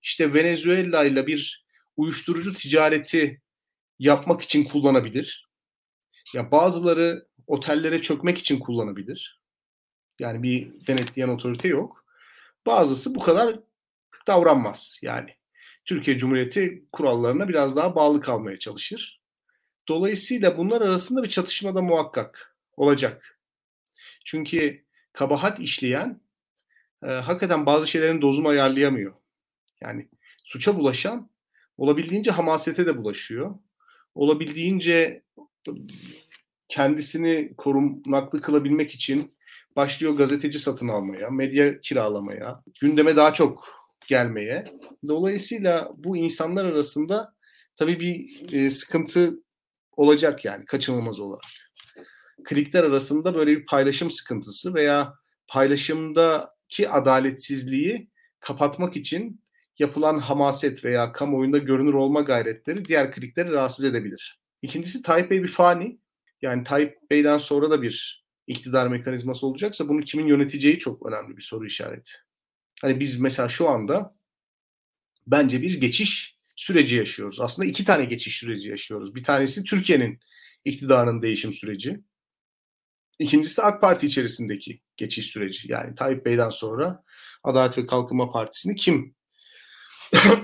işte Venezuela ile bir uyuşturucu ticareti yapmak için kullanabilir. Ya bazıları otellere çökmek için kullanabilir. Yani bir denetleyen otorite yok. Bazısı bu kadar davranmaz. Yani Türkiye Cumhuriyeti kurallarına biraz daha bağlı kalmaya çalışır. Dolayısıyla bunlar arasında bir çatışma da muhakkak olacak. Çünkü kabahat işleyen e, hakikaten bazı şeylerin dozunu ayarlayamıyor. Yani suça bulaşan olabildiğince hamasete de bulaşıyor. Olabildiğince kendisini korunaklı kılabilmek için başlıyor gazeteci satın almaya, medya kiralamaya, gündeme daha çok gelmeye. Dolayısıyla bu insanlar arasında tabii bir e, sıkıntı olacak yani kaçınılmaz olarak. Klikler arasında böyle bir paylaşım sıkıntısı veya paylaşımdaki adaletsizliği kapatmak için yapılan hamaset veya kamuoyunda görünür olma gayretleri diğer klikleri rahatsız edebilir. İkincisi Tayyip Bey bir fani. Yani Tayyip Bey'den sonra da bir iktidar mekanizması olacaksa bunu kimin yöneteceği çok önemli bir soru işareti. Hani biz mesela şu anda bence bir geçiş süreci yaşıyoruz. Aslında iki tane geçiş süreci yaşıyoruz. Bir tanesi Türkiye'nin iktidarının değişim süreci. İkincisi de AK Parti içerisindeki geçiş süreci. Yani Tayyip Bey'den sonra Adalet ve Kalkınma Partisi'ni kim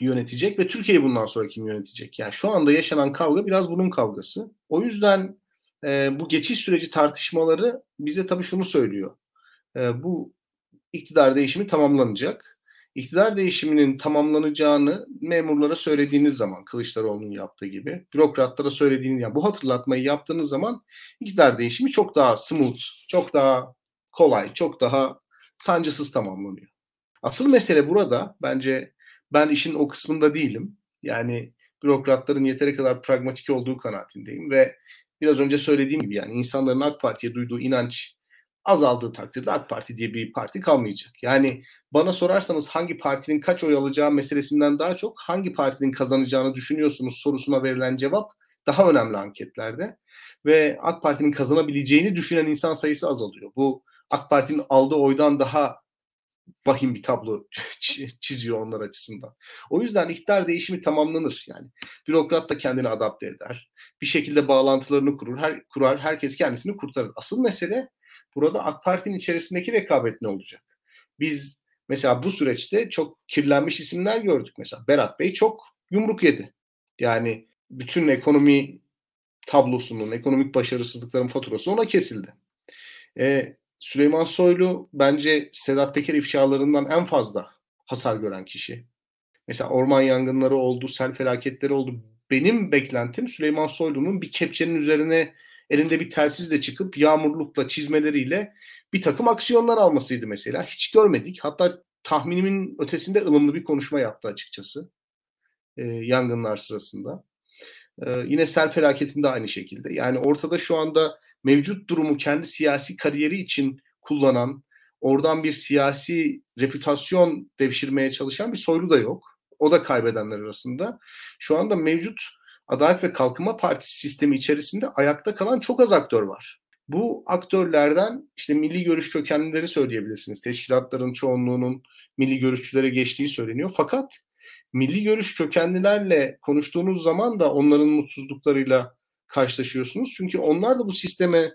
yönetecek ve Türkiye'yi bundan sonra kim yönetecek? Yani şu anda yaşanan kavga biraz bunun kavgası. O yüzden e, bu geçiş süreci tartışmaları bize tabii şunu söylüyor. E, bu iktidar değişimi tamamlanacak. İktidar değişiminin tamamlanacağını memurlara söylediğiniz zaman Kılıçdaroğlu'nun yaptığı gibi bürokratlara söylediğiniz yani bu hatırlatmayı yaptığınız zaman iktidar değişimi çok daha smooth, çok daha kolay, çok daha sancısız tamamlanıyor. Asıl mesele burada bence ben işin o kısmında değilim. Yani bürokratların yeteri kadar pragmatik olduğu kanaatindeyim ve biraz önce söylediğim gibi yani insanların AK Parti'ye duyduğu inanç azaldığı takdirde AK Parti diye bir parti kalmayacak. Yani bana sorarsanız hangi partinin kaç oy alacağı meselesinden daha çok hangi partinin kazanacağını düşünüyorsunuz sorusuna verilen cevap daha önemli anketlerde. Ve AK Parti'nin kazanabileceğini düşünen insan sayısı azalıyor. Bu AK Parti'nin aldığı oydan daha vahim bir tablo çiziyor onlar açısından. O yüzden iktidar değişimi tamamlanır. Yani bürokrat da kendini adapte eder. Bir şekilde bağlantılarını kurur. Her, kurar. Herkes kendisini kurtarır. Asıl mesele burada AK Parti'nin içerisindeki rekabet ne olacak? Biz mesela bu süreçte çok kirlenmiş isimler gördük. Mesela Berat Bey çok yumruk yedi. Yani bütün ekonomi tablosunun, ekonomik başarısızlıkların faturası ona kesildi. E, Süleyman Soylu bence Sedat Peker ifşalarından en fazla hasar gören kişi. Mesela orman yangınları oldu, sel felaketleri oldu. Benim beklentim Süleyman Soylu'nun bir kepçenin üzerine elinde bir telsizle çıkıp yağmurlukla, çizmeleriyle bir takım aksiyonlar almasıydı mesela. Hiç görmedik. Hatta tahminimin ötesinde ılımlı bir konuşma yaptı açıkçası. E, yangınlar sırasında. E, yine sel felaketinde aynı şekilde. Yani ortada şu anda mevcut durumu kendi siyasi kariyeri için kullanan, oradan bir siyasi reputasyon devşirmeye çalışan bir soylu da yok. O da kaybedenler arasında. Şu anda mevcut Adalet ve Kalkınma Partisi sistemi içerisinde ayakta kalan çok az aktör var. Bu aktörlerden işte milli görüş kökenlileri söyleyebilirsiniz. Teşkilatların çoğunluğunun milli görüşçülere geçtiği söyleniyor. Fakat milli görüş kökenlilerle konuştuğunuz zaman da onların mutsuzluklarıyla karşılaşıyorsunuz. Çünkü onlar da bu sisteme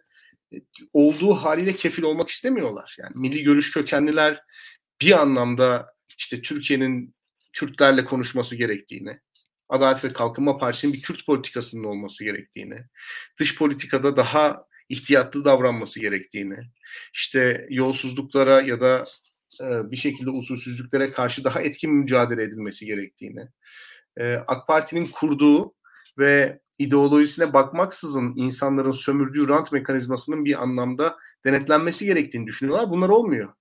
olduğu haliyle kefil olmak istemiyorlar. Yani milli görüş kökenliler bir anlamda işte Türkiye'nin Kürtlerle konuşması gerektiğini, Adalet ve Kalkınma Partisi'nin bir Kürt politikasının olması gerektiğini, dış politikada daha ihtiyatlı davranması gerektiğini, işte yolsuzluklara ya da e, bir şekilde usulsüzlüklere karşı daha etkin mücadele edilmesi gerektiğini, e, AK Parti'nin kurduğu ve ideolojisine bakmaksızın insanların sömürdüğü rant mekanizmasının bir anlamda denetlenmesi gerektiğini düşünüyorlar. Bunlar olmuyor.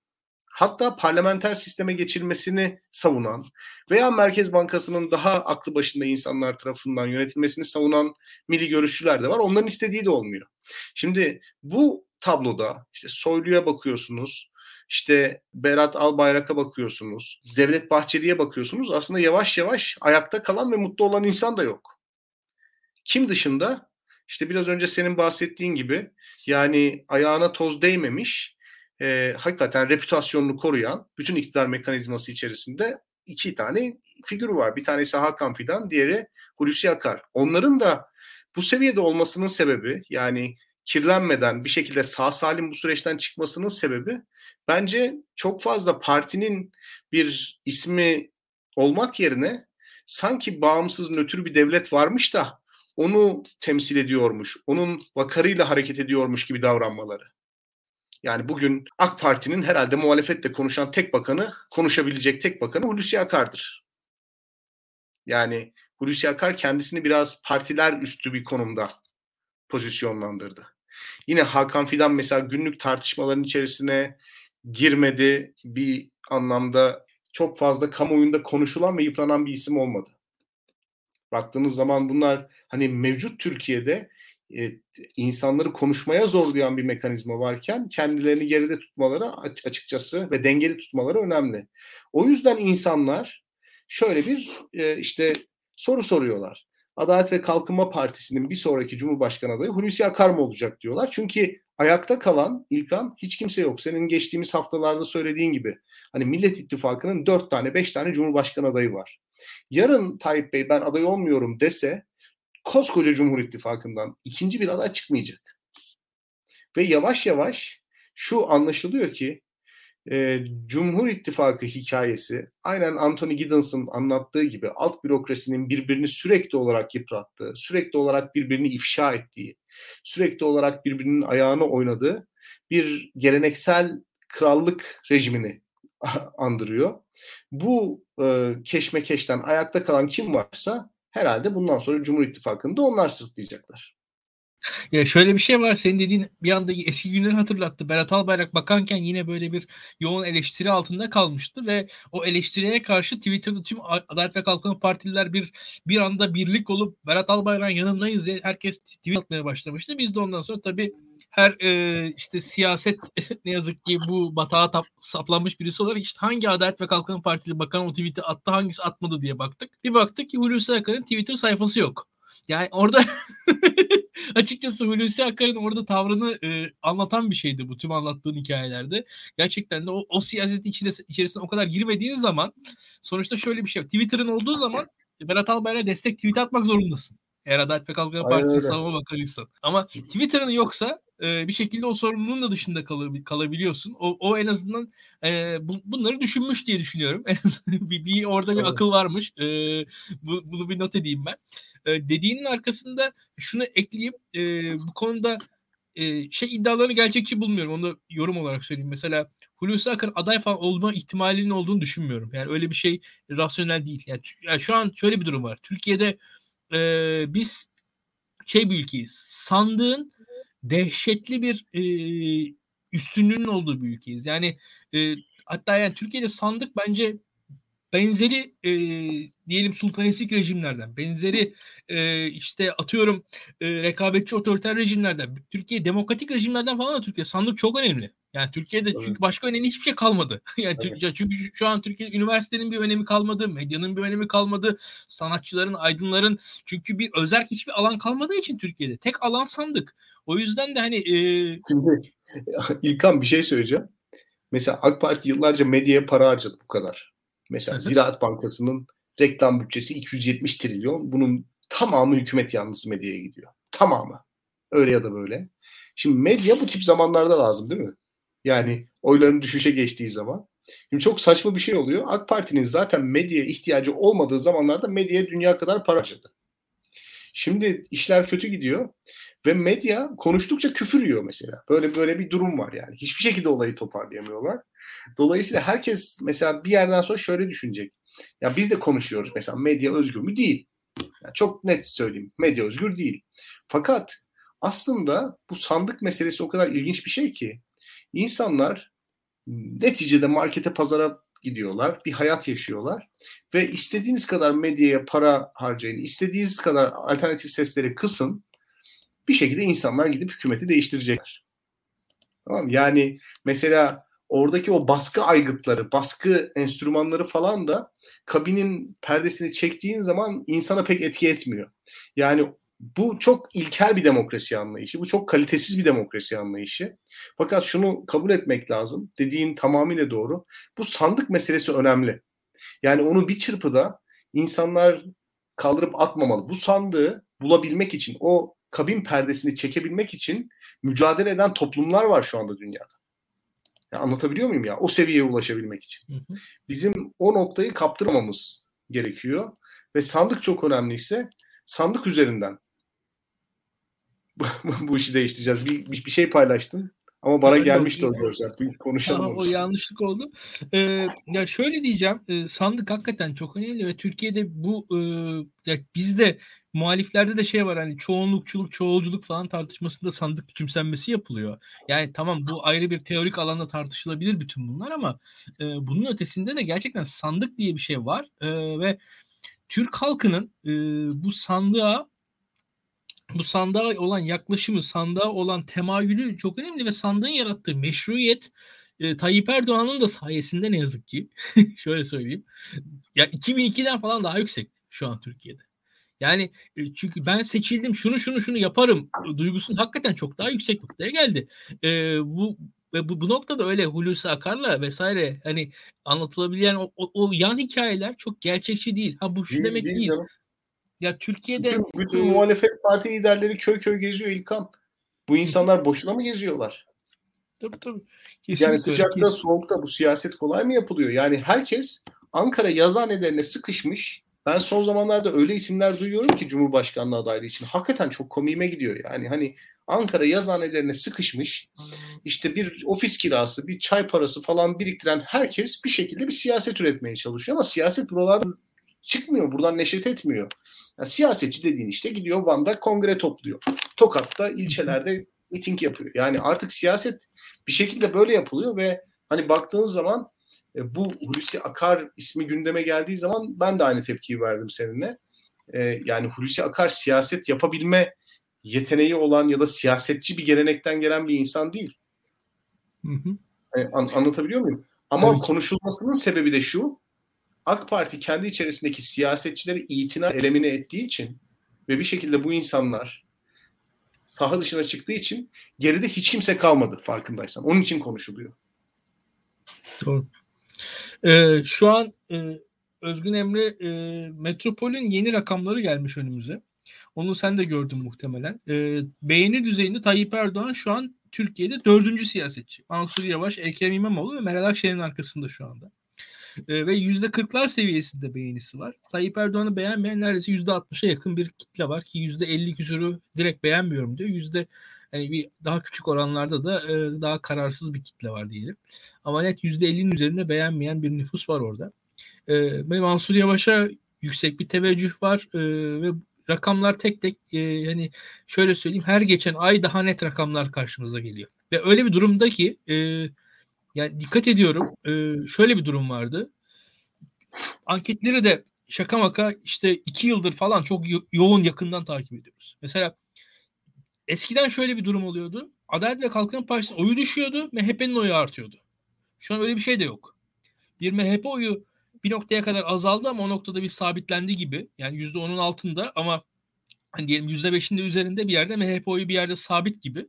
Hatta parlamenter sisteme geçilmesini savunan veya Merkez Bankası'nın daha aklı başında insanlar tarafından yönetilmesini savunan milli görüşçüler de var. Onların istediği de olmuyor. Şimdi bu tabloda işte Soylu'ya bakıyorsunuz, işte Berat Albayrak'a bakıyorsunuz, Devlet Bahçeli'ye bakıyorsunuz. Aslında yavaş yavaş ayakta kalan ve mutlu olan insan da yok. Kim dışında? İşte biraz önce senin bahsettiğin gibi yani ayağına toz değmemiş, e, hakikaten reputasyonunu koruyan bütün iktidar mekanizması içerisinde iki tane figür var. Bir tanesi Hakan Fidan, diğeri Hulusi Akar. Onların da bu seviyede olmasının sebebi yani kirlenmeden bir şekilde sağ salim bu süreçten çıkmasının sebebi bence çok fazla partinin bir ismi olmak yerine sanki bağımsız nötr bir devlet varmış da onu temsil ediyormuş, onun vakarıyla hareket ediyormuş gibi davranmaları. Yani bugün AK Parti'nin herhalde muhalefetle konuşan tek bakanı, konuşabilecek tek bakanı Hulusi Akar'dır. Yani Hulusi Akar kendisini biraz partiler üstü bir konumda pozisyonlandırdı. Yine Hakan Fidan mesela günlük tartışmaların içerisine girmedi. Bir anlamda çok fazla kamuoyunda konuşulan ve yıpranan bir isim olmadı. Baktığınız zaman bunlar hani mevcut Türkiye'de e, insanları konuşmaya zorlayan bir mekanizma varken kendilerini geride tutmaları açıkçası ve dengeli tutmaları önemli. O yüzden insanlar şöyle bir e, işte soru soruyorlar. Adalet ve Kalkınma Partisi'nin bir sonraki Cumhurbaşkanı adayı Hulusi Akar mı olacak diyorlar. Çünkü ayakta kalan İlkan hiç kimse yok. Senin geçtiğimiz haftalarda söylediğin gibi hani Millet İttifakı'nın dört tane beş tane Cumhurbaşkanı adayı var. Yarın Tayyip Bey ben aday olmuyorum dese koskoca Cumhur İttifakı'ndan ikinci bir aday çıkmayacak. Ve yavaş yavaş şu anlaşılıyor ki e, Cumhur İttifakı hikayesi aynen Anthony Giddens'ın anlattığı gibi alt bürokrasinin birbirini sürekli olarak yıprattığı, sürekli olarak birbirini ifşa ettiği, sürekli olarak birbirinin ayağını oynadığı bir geleneksel krallık rejimini andırıyor. Bu e, keşmekeşten ayakta kalan kim varsa herhalde bundan sonra Cumhur İttifakı'nda onlar sırtlayacaklar. Ya şöyle bir şey var. Senin dediğin bir anda eski günleri hatırlattı. Berat Albayrak bakanken yine böyle bir yoğun eleştiri altında kalmıştı ve o eleştiriye karşı Twitter'da tüm Adalet ve Kalkınma Partililer bir bir anda birlik olup Berat Albayrak'ın yanındayız diye herkes tweet atmaya başlamıştı. Biz de ondan sonra tabii her e, işte siyaset ne yazık ki bu batağa tap, saplanmış birisi olarak işte hangi Adalet ve Kalkınma Partili bakan o tweet'i attı hangisi atmadı diye baktık. Bir baktık ki Hulusi Akar'ın Twitter sayfası yok. Yani orada açıkçası Hulusi Akar'ın orada tavrını e, anlatan bir şeydi bu tüm anlattığın hikayelerde. Gerçekten de o, o siyaset içine, içerisine o kadar girmediğin zaman sonuçta şöyle bir şey var. Twitter'ın olduğu zaman Berat Albayrak'a destek tweet atmak zorundasın. Eğer Adalet ve Kalkınma Partisi savunma bakanıysan. Ama Twitter'ın yoksa e, bir şekilde o sorumluluğun da dışında kal- kalabiliyorsun. O, o en azından e, bu, bunları düşünmüş diye düşünüyorum. En azından bir, bir orada bir evet. akıl varmış. E, bu, bunu bir not edeyim ben. E, dediğinin arkasında şunu ekleyeyim. E, bu konuda e, şey iddialarını gerçekçi bulmuyorum. Onu yorum olarak söyleyeyim. Mesela Hulusi Akar aday falan olma ihtimalinin olduğunu düşünmüyorum. Yani öyle bir şey rasyonel değil. Yani, yani şu an şöyle bir durum var. Türkiye'de e, biz şey bir ülkeyiz. Sandığın dehşetli bir e, üstünlüğünün olduğu bir ülkeyiz. Yani e, hatta yani Türkiye'de sandık bence benzeri e, diyelim sultanistik rejimlerden, benzeri e, işte atıyorum e, rekabetçi otoriter rejimlerden, Türkiye demokratik rejimlerden falan da Türkiye sandık çok önemli. Yani Türkiye'de evet. çünkü başka önemli hiçbir şey kalmadı. yani evet. Türkiye, çünkü şu an Türkiye üniversitenin bir önemi kalmadı, medyanın bir önemi kalmadı, sanatçıların, aydınların çünkü bir özel hiçbir alan kalmadığı için Türkiye'de tek alan sandık. O yüzden de hani e... Şimdi İlkan bir şey söyleyeceğim. Mesela AK Parti yıllarca medyaya para harcadı bu kadar. Mesela Ziraat Bankası'nın reklam bütçesi 270 trilyon. Bunun tamamı hükümet yanlısı medyaya gidiyor. Tamamı. Öyle ya da böyle. Şimdi medya bu tip zamanlarda lazım değil mi? Yani oyların düşüşe geçtiği zaman. Şimdi çok saçma bir şey oluyor. AK Parti'nin zaten medyaya ihtiyacı olmadığı zamanlarda medyaya dünya kadar para harcadı. Şimdi işler kötü gidiyor ve medya konuştukça küfür yiyor mesela. Böyle böyle bir durum var yani. Hiçbir şekilde olayı toparlayamıyorlar. Dolayısıyla herkes mesela bir yerden sonra şöyle düşünecek. Ya biz de konuşuyoruz mesela medya özgür mü? Değil. Yani çok net söyleyeyim. Medya özgür değil. Fakat aslında bu sandık meselesi o kadar ilginç bir şey ki insanlar neticede markete pazara gidiyorlar. Bir hayat yaşıyorlar. Ve istediğiniz kadar medyaya para harcayın. istediğiniz kadar alternatif sesleri kısın. Bir şekilde insanlar gidip hükümeti değiştirecekler. Tamam Yani mesela oradaki o baskı aygıtları, baskı enstrümanları falan da kabinin perdesini çektiğin zaman insana pek etki etmiyor. Yani bu çok ilkel bir demokrasi anlayışı. Bu çok kalitesiz bir demokrasi anlayışı. Fakat şunu kabul etmek lazım. Dediğin tamamıyla doğru. Bu sandık meselesi önemli. Yani onu bir çırpıda insanlar kaldırıp atmamalı. Bu sandığı bulabilmek için, o kabin perdesini çekebilmek için mücadele eden toplumlar var şu anda dünyada. Ya anlatabiliyor muyum ya? O seviyeye ulaşabilmek için. Bizim o noktayı kaptırmamız gerekiyor. Ve sandık çok önemliyse sandık üzerinden bu işi değiştireceğiz. Bir, bir, bir şey paylaştın ama bana gelmişti o görsel. Bir konuşalım. Aha, o yanlışlık oldu. Ee, ya şöyle diyeceğim. E, sandık hakikaten çok önemli ve Türkiye'de bu e, ya bizde muhaliflerde de şey var hani çoğunlukçuluk, çoğulculuk falan tartışmasında sandık küçümsenmesi yapılıyor. Yani tamam bu ayrı bir teorik alanda tartışılabilir bütün bunlar ama e, bunun ötesinde de gerçekten sandık diye bir şey var e, ve Türk halkının e, bu sandığa bu sandığa olan yaklaşımı, sandığa olan temayülü çok önemli ve sandığın yarattığı meşruiyet e, Tayyip Erdoğan'ın da sayesinde ne yazık ki şöyle söyleyeyim. Ya 2002'den falan daha yüksek şu an Türkiye'de. Yani e, çünkü ben seçildim şunu şunu şunu yaparım duygusunun hakikaten çok daha yüksek noktaya geldi. E, bu ve bu, bu noktada öyle Hulusi Akar'la vesaire hani anlatılabilen o, o, o yan hikayeler çok gerçekçi değil. Ha bu şu değil, demek değil. değil. Ya Türkiye'de bütün, bütün e, muhalefet parti liderleri köy köy geziyor İlkan. Bu insanlar boşuna mı geziyorlar? Tabii tabii. Kesinlikle. Yani sıcakta Kesinlikle. soğukta bu siyaset kolay mı yapılıyor? Yani herkes Ankara yazıhanelerine sıkışmış. Ben son zamanlarda öyle isimler duyuyorum ki Cumhurbaşkanlığı adaylığı için. Hakikaten çok komiğime gidiyor yani. Hani Ankara yazıhanelerine sıkışmış. işte bir ofis kirası, bir çay parası falan biriktiren herkes bir şekilde bir siyaset üretmeye çalışıyor. Ama siyaset buralarda çıkmıyor. Buradan neşet etmiyor. Yani siyasetçi dediğin işte gidiyor Van'da kongre topluyor. Tokat'ta ilçelerde miting yapıyor. Yani artık siyaset bir şekilde böyle yapılıyor ve hani baktığın zaman e, bu Hulusi Akar ismi gündeme geldiği zaman ben de aynı tepkiyi verdim seninle. E, yani Hulusi Akar siyaset yapabilme yeteneği olan ya da siyasetçi bir gelenekten gelen bir insan değil. Hı hı. E, an, anlatabiliyor muyum? Ama evet. konuşulmasının sebebi de şu. AK Parti kendi içerisindeki siyasetçileri itina elemine ettiği için ve bir şekilde bu insanlar saha dışına çıktığı için geride hiç kimse kalmadı farkındaysan. Onun için konuşuluyor. Doğru. Ee, şu an e, Özgün Emre e, Metropol'ün yeni rakamları gelmiş önümüze. Onu sen de gördün muhtemelen. E, beğeni düzeyinde Tayyip Erdoğan şu an Türkiye'de dördüncü siyasetçi. Mansur Yavaş, Ekrem İmamoğlu ve Meral Akşener'in arkasında şu anda. E, ve yüzde kırklar seviyesinde beğenisi var. Tayyip Erdoğan'ı beğenmeyen neredeyse yüzde altmışa yakın bir kitle var ki yüzde elli küsürü direkt beğenmiyorum diyor. Yüzde hani bir daha küçük oranlarda da e, daha kararsız bir kitle var diyelim. Ama net yüzde ellinin üzerinde beğenmeyen bir nüfus var orada. E, ve Mansur Yavaş'a yüksek bir teveccüh var e, ve rakamlar tek tek e, hani şöyle söyleyeyim her geçen ay daha net rakamlar karşımıza geliyor. Ve öyle bir durumda ki e, yani dikkat ediyorum e, şöyle bir durum vardı. Anketleri de şaka maka işte iki yıldır falan çok yo- yoğun yakından takip ediyoruz. Mesela eskiden şöyle bir durum oluyordu. Adalet ve Kalkınma Partisi oyu düşüyordu, MHP'nin oyu artıyordu. Şu an öyle bir şey de yok. Bir MHP oyu bir noktaya kadar azaldı ama o noktada bir sabitlendi gibi. Yani yüzde onun altında ama hani diyelim %5'in de üzerinde bir yerde MHP oyu bir yerde sabit gibi.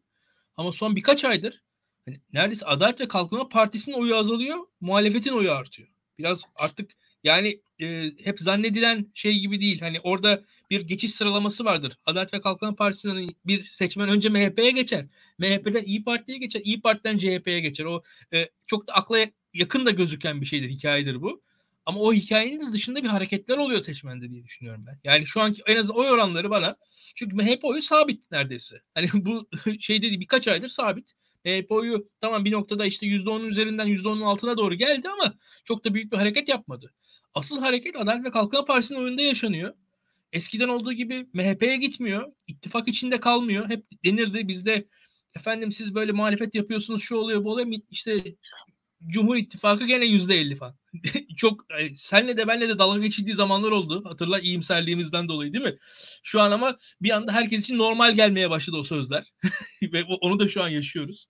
Ama son birkaç aydır hani neredeyse Adalet ve Kalkınma Partisi'nin oyu azalıyor, muhalefetin oyu artıyor. Biraz artık yani e, hep zannedilen şey gibi değil. Hani orada bir geçiş sıralaması vardır. Adalet ve Kalkınma Partisi'nin bir seçmen önce MHP'ye geçer. MHP'den İyi Parti'ye geçer. İyi Parti'den CHP'ye geçer. O e, çok da akla yakın da gözüken bir şeydir, hikayedir bu. Ama o hikayenin de dışında bir hareketler oluyor seçmende diye düşünüyorum ben. Yani şu anki en az oy oranları bana çünkü MHP oyu sabit neredeyse. Hani bu şey dedi birkaç aydır sabit. MHP oyu tamam bir noktada işte %10'un üzerinden %10'un altına doğru geldi ama çok da büyük bir hareket yapmadı. Asıl hareket Adalet ve Kalkınma Partisi'nin oyunda yaşanıyor. Eskiden olduğu gibi MHP'ye gitmiyor. ittifak içinde kalmıyor. Hep denirdi bizde efendim siz böyle muhalefet yapıyorsunuz şu oluyor bu oluyor. İşte Cumhur İttifakı gene yüzde elli falan. Çok senle de benle de dalga geçildiği zamanlar oldu. Hatırla iyimserliğimizden dolayı değil mi? Şu an ama bir anda herkes için normal gelmeye başladı o sözler. Ve onu da şu an yaşıyoruz.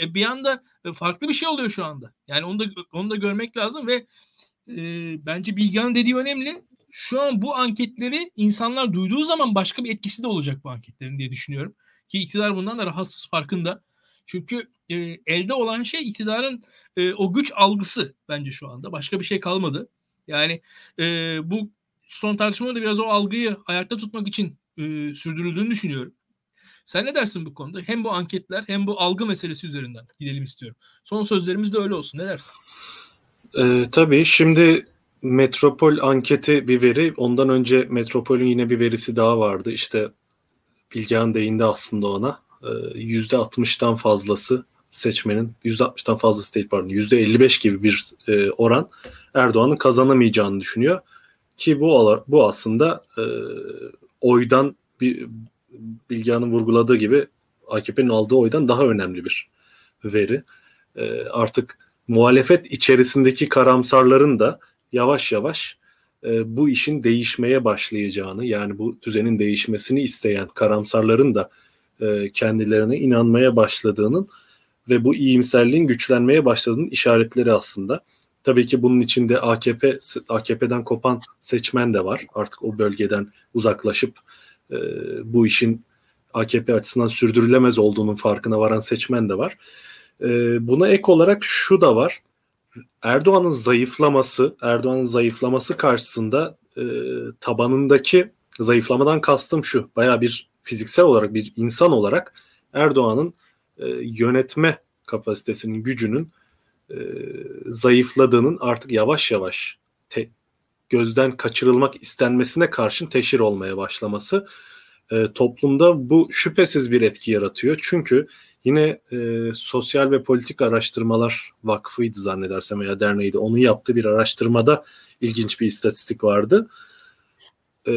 E, bir anda e, farklı bir şey oluyor şu anda. Yani onu da onu da görmek lazım ve e, bence Bilgehan'ın dediği önemli. Şu an bu anketleri insanlar duyduğu zaman başka bir etkisi de olacak bu anketlerin diye düşünüyorum. Ki iktidar bundan da rahatsız farkında. Çünkü e, elde olan şey iktidarın e, o güç algısı bence şu anda. Başka bir şey kalmadı. Yani e, bu son tartışmada biraz o algıyı ayakta tutmak için e, sürdürüldüğünü düşünüyorum. Sen ne dersin bu konuda? Hem bu anketler hem bu algı meselesi üzerinden gidelim istiyorum. Son sözlerimiz de öyle olsun. Ne dersin? Ee, tabii şimdi Metropol anketi bir veri. Ondan önce Metropol'ün yine bir verisi daha vardı. İşte Bilgehan değindi aslında ona. %60'tan fazlası seçmenin %60'tan fazlası değil pardon %55 gibi bir e, oran Erdoğan'ın kazanamayacağını düşünüyor. Ki bu bu aslında e, oydan bir Bilgehan'ın vurguladığı gibi AKP'nin aldığı oydan daha önemli bir veri. E, artık muhalefet içerisindeki karamsarların da yavaş yavaş e, bu işin değişmeye başlayacağını yani bu düzenin değişmesini isteyen karamsarların da e, kendilerine inanmaya başladığının ve bu iyimserliğin güçlenmeye başladığının işaretleri aslında. Tabii ki bunun içinde AKP AKP'den kopan seçmen de var. Artık o bölgeden uzaklaşıp e, bu işin AKP açısından sürdürülemez olduğunun farkına varan seçmen de var. E, buna ek olarak şu da var. Erdoğan'ın zayıflaması, Erdoğan'ın zayıflaması karşısında e, tabanındaki zayıflamadan kastım şu. Baya bir fiziksel olarak bir insan olarak Erdoğan'ın e, yönetme kapasitesinin gücünün e, zayıfladığının artık yavaş yavaş te, gözden kaçırılmak istenmesine karşın teşhir olmaya başlaması e, toplumda bu şüphesiz bir etki yaratıyor. Çünkü yine e, Sosyal ve Politik Araştırmalar Vakfı'ydı zannedersem veya derneğiydi. Onun yaptığı bir araştırmada ilginç bir istatistik vardı e,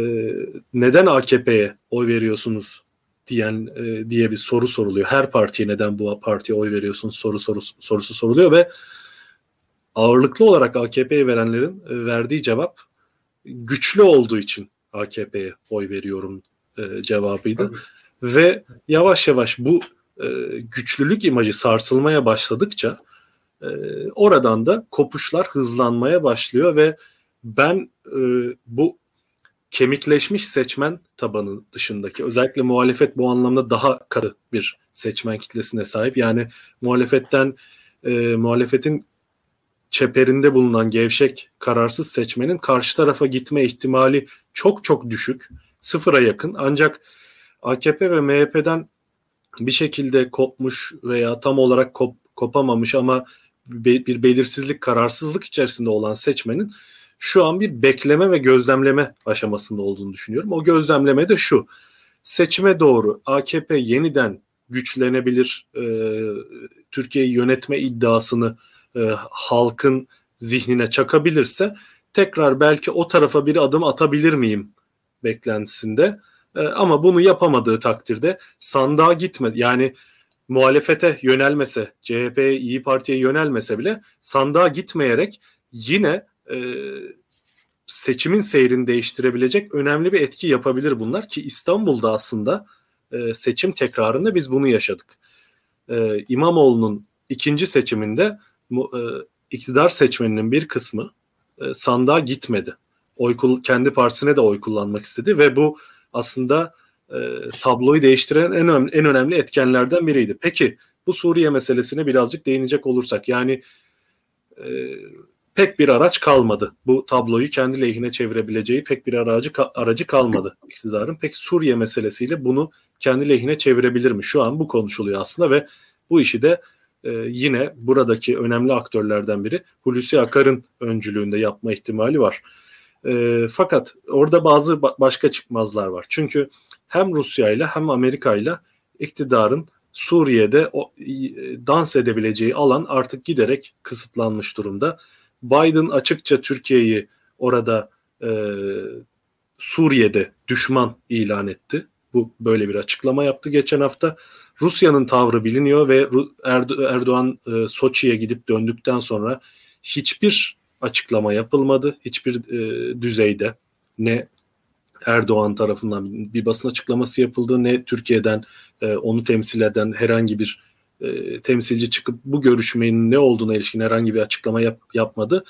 neden AKP'ye oy veriyorsunuz diyen e, diye bir soru soruluyor. Her partiye neden bu partiye oy veriyorsunuz soru, soru sorusu soruluyor ve ağırlıklı olarak AKP'ye verenlerin e, verdiği cevap güçlü olduğu için AKP'ye oy veriyorum e, cevabıydı. Tabii. Ve yavaş yavaş bu e, güçlülük imajı sarsılmaya başladıkça e, oradan da kopuşlar hızlanmaya başlıyor ve ben e, bu kemikleşmiş seçmen tabanı dışındaki özellikle muhalefet bu anlamda daha katı bir seçmen kitlesine sahip. Yani muhalefetten e, muhalefetin çeperinde bulunan gevşek, kararsız seçmenin karşı tarafa gitme ihtimali çok çok düşük. Sıfıra yakın. Ancak AKP ve MHP'den bir şekilde kopmuş veya tam olarak kop, kopamamış ama bir belirsizlik, kararsızlık içerisinde olan seçmenin şu an bir bekleme ve gözlemleme aşamasında olduğunu düşünüyorum. O gözlemleme de şu. Seçime doğru AKP yeniden güçlenebilir, e, Türkiye'yi yönetme iddiasını e, halkın zihnine çakabilirse tekrar belki o tarafa bir adım atabilir miyim beklentisinde. E, ama bunu yapamadığı takdirde sandığa gitmedi. Yani muhalefete yönelmese, CHP, İyi Parti'ye yönelmese bile sandığa gitmeyerek yine e, seçimin seyrini değiştirebilecek önemli bir etki yapabilir bunlar ki İstanbul'da aslında e, seçim tekrarında biz bunu yaşadık. E, İmamoğlu'nun ikinci seçiminde e, iktidar seçmeninin bir kısmı e, sandığa gitmedi. Oy kendi partisine de oy kullanmak istedi ve bu aslında e, tabloyu değiştiren en önemli, en önemli etkenlerden biriydi. Peki bu Suriye meselesine birazcık değinecek olursak yani e, pek bir araç kalmadı. Bu tabloyu kendi lehine çevirebileceği pek bir aracı aracı kalmadı iktidarın. Peki Suriye meselesiyle bunu kendi lehine çevirebilir mi? Şu an bu konuşuluyor aslında ve bu işi de e, yine buradaki önemli aktörlerden biri Hulusi Akar'ın öncülüğünde yapma ihtimali var. E, fakat orada bazı ba- başka çıkmazlar var. Çünkü hem Rusya ile hem Amerika ile iktidarın Suriye'de o, e, dans edebileceği alan artık giderek kısıtlanmış durumda. Biden açıkça Türkiye'yi orada e, Suriye'de düşman ilan etti. Bu böyle bir açıklama yaptı geçen hafta. Rusya'nın tavrı biliniyor ve Erdoğan e, Soçi'ye gidip döndükten sonra hiçbir açıklama yapılmadı. Hiçbir e, düzeyde ne Erdoğan tarafından bir basın açıklaması yapıldı ne Türkiye'den e, onu temsil eden herhangi bir e, temsilci çıkıp bu görüşmenin ne olduğuna ilişkin herhangi bir açıklama yap, yapmadı.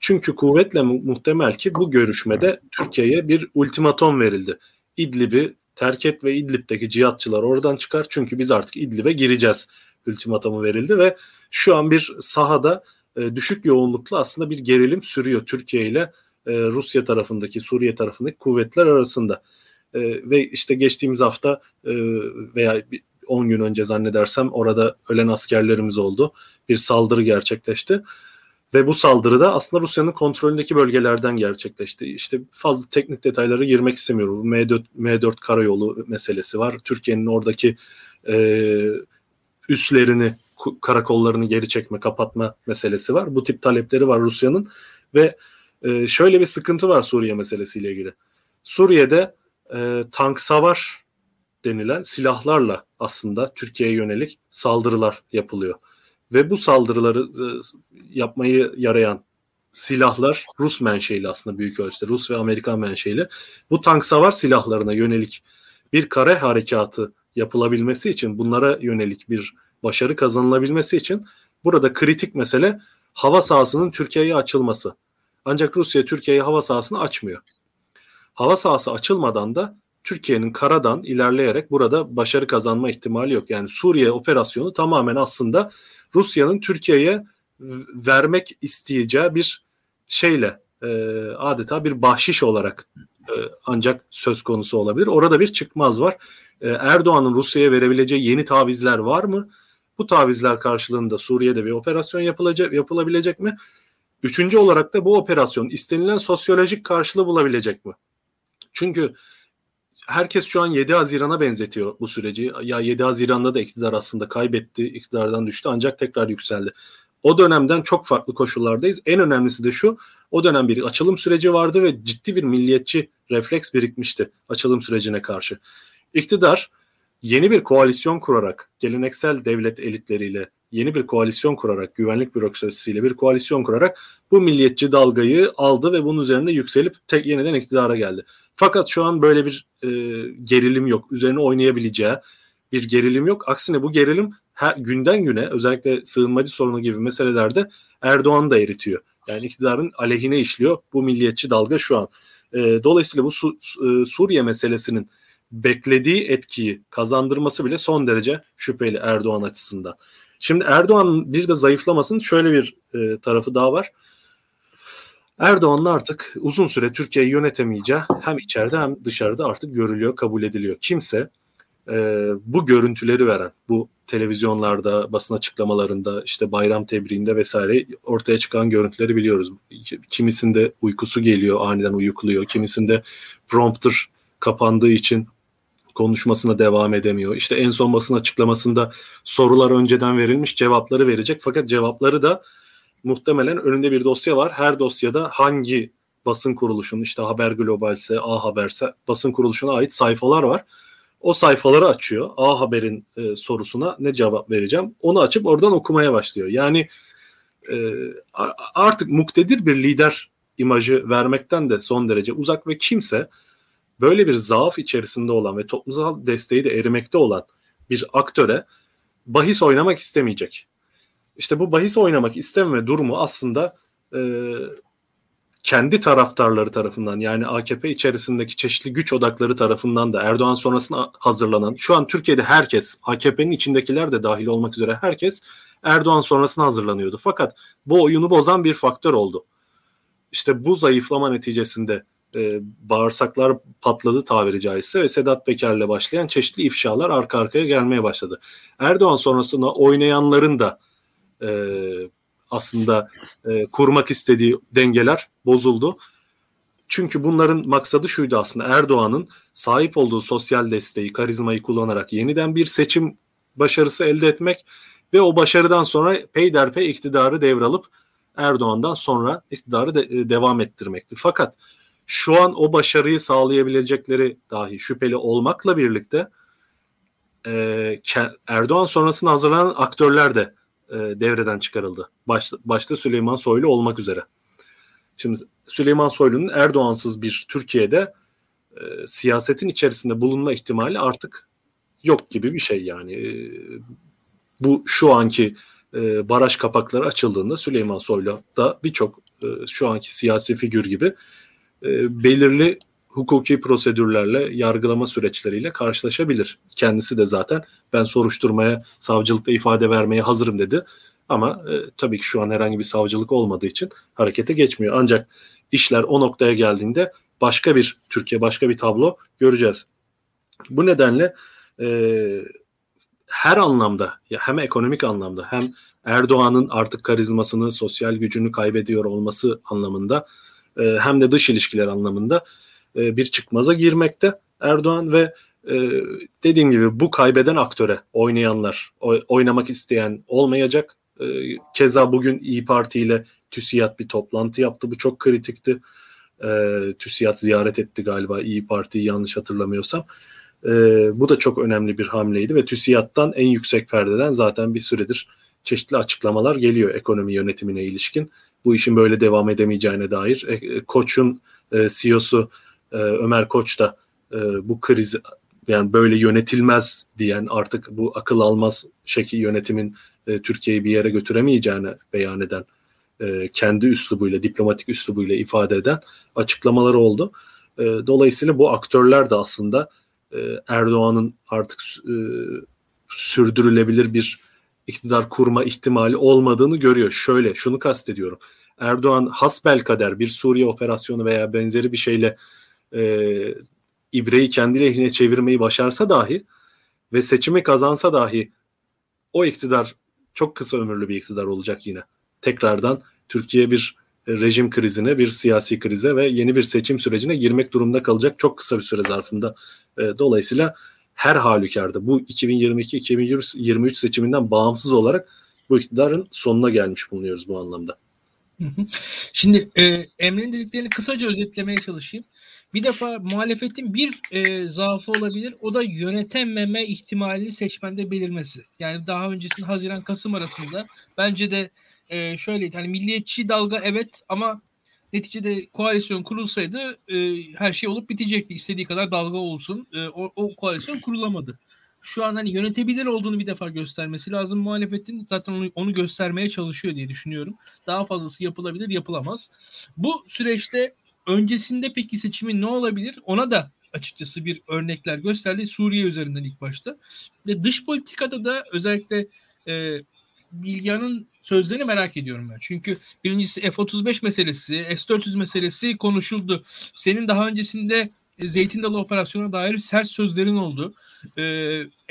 Çünkü kuvvetle mu- muhtemel ki bu görüşmede Türkiye'ye bir ultimatom verildi. İdlib'i terk et ve İdlib'deki cihatçılar oradan çıkar çünkü biz artık İdlib'e gireceğiz ultimatomu verildi ve şu an bir sahada e, düşük yoğunluklu aslında bir gerilim sürüyor Türkiye ile e, Rusya tarafındaki Suriye tarafındaki kuvvetler arasında. E, ve işte geçtiğimiz hafta veya 10 gün önce zannedersem orada ölen askerlerimiz oldu. Bir saldırı gerçekleşti. Ve bu saldırıda aslında Rusya'nın kontrolündeki bölgelerden gerçekleşti. İşte fazla teknik detaylara girmek istemiyorum. M4, M4 karayolu meselesi var. Türkiye'nin oradaki e, üslerini, karakollarını geri çekme, kapatma meselesi var. Bu tip talepleri var Rusya'nın. Ve e, şöyle bir sıkıntı var Suriye meselesiyle ilgili. Suriye'de e, tank savar denilen silahlarla aslında Türkiye'ye yönelik saldırılar yapılıyor. Ve bu saldırıları e, yapmayı yarayan silahlar Rus menşeili aslında büyük ölçüde. Rus ve Amerikan menşeili. Bu tank savar silahlarına yönelik bir kare harekatı yapılabilmesi için bunlara yönelik bir başarı kazanılabilmesi için burada kritik mesele hava sahasının Türkiye'ye açılması. Ancak Rusya Türkiye'ye hava sahasını açmıyor. Hava sahası açılmadan da Türkiye'nin karadan ilerleyerek burada başarı kazanma ihtimali yok. Yani Suriye operasyonu tamamen aslında Rusya'nın Türkiye'ye vermek isteyeceği bir şeyle e, adeta bir bahşiş olarak e, ancak söz konusu olabilir. Orada bir çıkmaz var. E, Erdoğan'ın Rusya'ya verebileceği yeni tavizler var mı? Bu tavizler karşılığında Suriye'de bir operasyon yapılacak yapılabilecek mi? Üçüncü olarak da bu operasyon istenilen sosyolojik karşılığı bulabilecek mi? Çünkü herkes şu an 7 Haziran'a benzetiyor bu süreci. Ya 7 Haziran'da da iktidar aslında kaybetti, iktidardan düştü ancak tekrar yükseldi. O dönemden çok farklı koşullardayız. En önemlisi de şu, o dönem bir açılım süreci vardı ve ciddi bir milliyetçi refleks birikmişti açılım sürecine karşı. İktidar yeni bir koalisyon kurarak, geleneksel devlet elitleriyle yeni bir koalisyon kurarak, güvenlik bürokrasisiyle bir koalisyon kurarak bu milliyetçi dalgayı aldı ve bunun üzerine yükselip tek yeniden iktidara geldi. Fakat şu an böyle bir e, gerilim yok. Üzerine oynayabileceği bir gerilim yok. Aksine bu gerilim her günden güne özellikle sığınmacı sorunu gibi meselelerde Erdoğan da eritiyor. Yani iktidarın aleyhine işliyor bu milliyetçi dalga şu an. E, dolayısıyla bu Su, e, Suriye meselesinin beklediği etkiyi kazandırması bile son derece şüpheli Erdoğan açısından. Şimdi Erdoğan bir de zayıflamasının şöyle bir e, tarafı daha var. Erdoğan'ın artık uzun süre Türkiye'yi yönetemeyeceği hem içeride hem dışarıda artık görülüyor, kabul ediliyor. Kimse e, bu görüntüleri veren, bu televizyonlarda, basın açıklamalarında, işte bayram tebriğinde vesaire ortaya çıkan görüntüleri biliyoruz. Kimisinde uykusu geliyor, aniden uyukluyor. Kimisinde prompter kapandığı için konuşmasına devam edemiyor. İşte en son basın açıklamasında sorular önceden verilmiş, cevapları verecek. Fakat cevapları da muhtemelen önünde bir dosya var. Her dosyada hangi basın kuruluşunun işte Haber Globalse, A Haberse basın kuruluşuna ait sayfalar var. O sayfaları açıyor. A Haber'in e, sorusuna ne cevap vereceğim? Onu açıp oradan okumaya başlıyor. Yani e, artık muktedir bir lider imajı vermekten de son derece uzak ve kimse böyle bir zaaf içerisinde olan ve toplumsal desteği de erimekte olan bir aktöre bahis oynamak istemeyecek. İşte bu bahis oynamak istememe durumu aslında e, kendi taraftarları tarafından yani AKP içerisindeki çeşitli güç odakları tarafından da Erdoğan sonrasında hazırlanan şu an Türkiye'de herkes AKP'nin içindekiler de dahil olmak üzere herkes Erdoğan sonrasına hazırlanıyordu. Fakat bu oyunu bozan bir faktör oldu. İşte bu zayıflama neticesinde e, bağırsaklar patladı tabiri caizse ve Sedat Peker'le başlayan çeşitli ifşalar arka arkaya gelmeye başladı. Erdoğan sonrasında oynayanların da e, aslında e, kurmak istediği dengeler bozuldu. Çünkü bunların maksadı şuydu aslında Erdoğan'ın sahip olduğu sosyal desteği, karizmayı kullanarak yeniden bir seçim başarısı elde etmek ve o başarıdan sonra peyderpey iktidarı devralıp Erdoğan'dan sonra iktidarı de, e, devam ettirmekti. Fakat şu an o başarıyı sağlayabilecekleri dahi şüpheli olmakla birlikte e, Erdoğan sonrasında hazırlanan aktörler de e, devreden çıkarıldı. Başta, başta Süleyman Soylu olmak üzere. Şimdi Süleyman Soylu'nun Erdoğansız bir Türkiye'de e, siyasetin içerisinde bulunma ihtimali artık yok gibi bir şey yani. E, bu şu anki e, baraj kapakları açıldığında Süleyman Soylu da birçok e, şu anki siyasi figür gibi e, belirli hukuki prosedürlerle, yargılama süreçleriyle karşılaşabilir. Kendisi de zaten ben soruşturmaya, savcılıkta ifade vermeye hazırım dedi. Ama e, tabii ki şu an herhangi bir savcılık olmadığı için harekete geçmiyor. Ancak işler o noktaya geldiğinde başka bir Türkiye, başka bir tablo göreceğiz. Bu nedenle e, her anlamda hem ekonomik anlamda hem Erdoğan'ın artık karizmasını, sosyal gücünü kaybediyor olması anlamında e, hem de dış ilişkiler anlamında e, bir çıkmaza girmekte Erdoğan ve e, dediğim gibi bu kaybeden aktöre oynayanlar, oynamak isteyen olmayacak. Keza bugün İyi Parti ile TÜSİAD bir toplantı yaptı. Bu çok kritikti. TÜSİAD ziyaret etti galiba İyi Parti'yi yanlış hatırlamıyorsam. Bu da çok önemli bir hamleydi ve TÜSİAD'dan en yüksek perdeden zaten bir süredir çeşitli açıklamalar geliyor ekonomi yönetimine ilişkin. Bu işin böyle devam edemeyeceğine dair. Koç'un CEO'su e, Ömer Koç da e, bu kriz yani böyle yönetilmez diyen artık bu akıl almaz şekil yönetimin e, Türkiye'yi bir yere götüremeyeceğini beyan eden e, kendi üslubuyla diplomatik üslubuyla ifade eden açıklamaları oldu. E, dolayısıyla bu aktörler de aslında e, Erdoğan'ın artık e, sürdürülebilir bir iktidar kurma ihtimali olmadığını görüyor. Şöyle şunu kastediyorum. Erdoğan hasbel kader bir Suriye operasyonu veya benzeri bir şeyle e, ibreyi kendi lehine çevirmeyi başarsa dahi ve seçimi kazansa dahi o iktidar çok kısa ömürlü bir iktidar olacak yine. Tekrardan Türkiye bir rejim krizine, bir siyasi krize ve yeni bir seçim sürecine girmek durumunda kalacak çok kısa bir süre zarfında. E, dolayısıyla her halükarda bu 2022-2023 seçiminden bağımsız olarak bu iktidarın sonuna gelmiş bulunuyoruz bu anlamda. Şimdi e, Emre'nin dediklerini kısaca özetlemeye çalışayım. Bir defa muhalefetin bir e, zaafı olabilir. O da yönetememe ihtimalini seçmende belirmesi. Yani daha öncesinde Haziran-Kasım arasında bence de e, şöyleydi. Hani milliyetçi dalga evet ama neticede koalisyon kurulsaydı e, her şey olup bitecekti. İstediği kadar dalga olsun. E, o, o koalisyon kurulamadı. Şu an hani yönetebilir olduğunu bir defa göstermesi lazım muhalefetin. Zaten onu, onu göstermeye çalışıyor diye düşünüyorum. Daha fazlası yapılabilir, yapılamaz. Bu süreçte öncesinde peki seçimin ne olabilir? Ona da açıkçası bir örnekler gösterdi Suriye üzerinden ilk başta. Ve dış politikada da özellikle e, Bilgehan'ın sözlerini merak ediyorum ben. Çünkü birincisi F-35 meselesi, S-400 meselesi konuşuldu. Senin daha öncesinde Zeytin Dalı operasyonuna dair sert sözlerin oldu. E,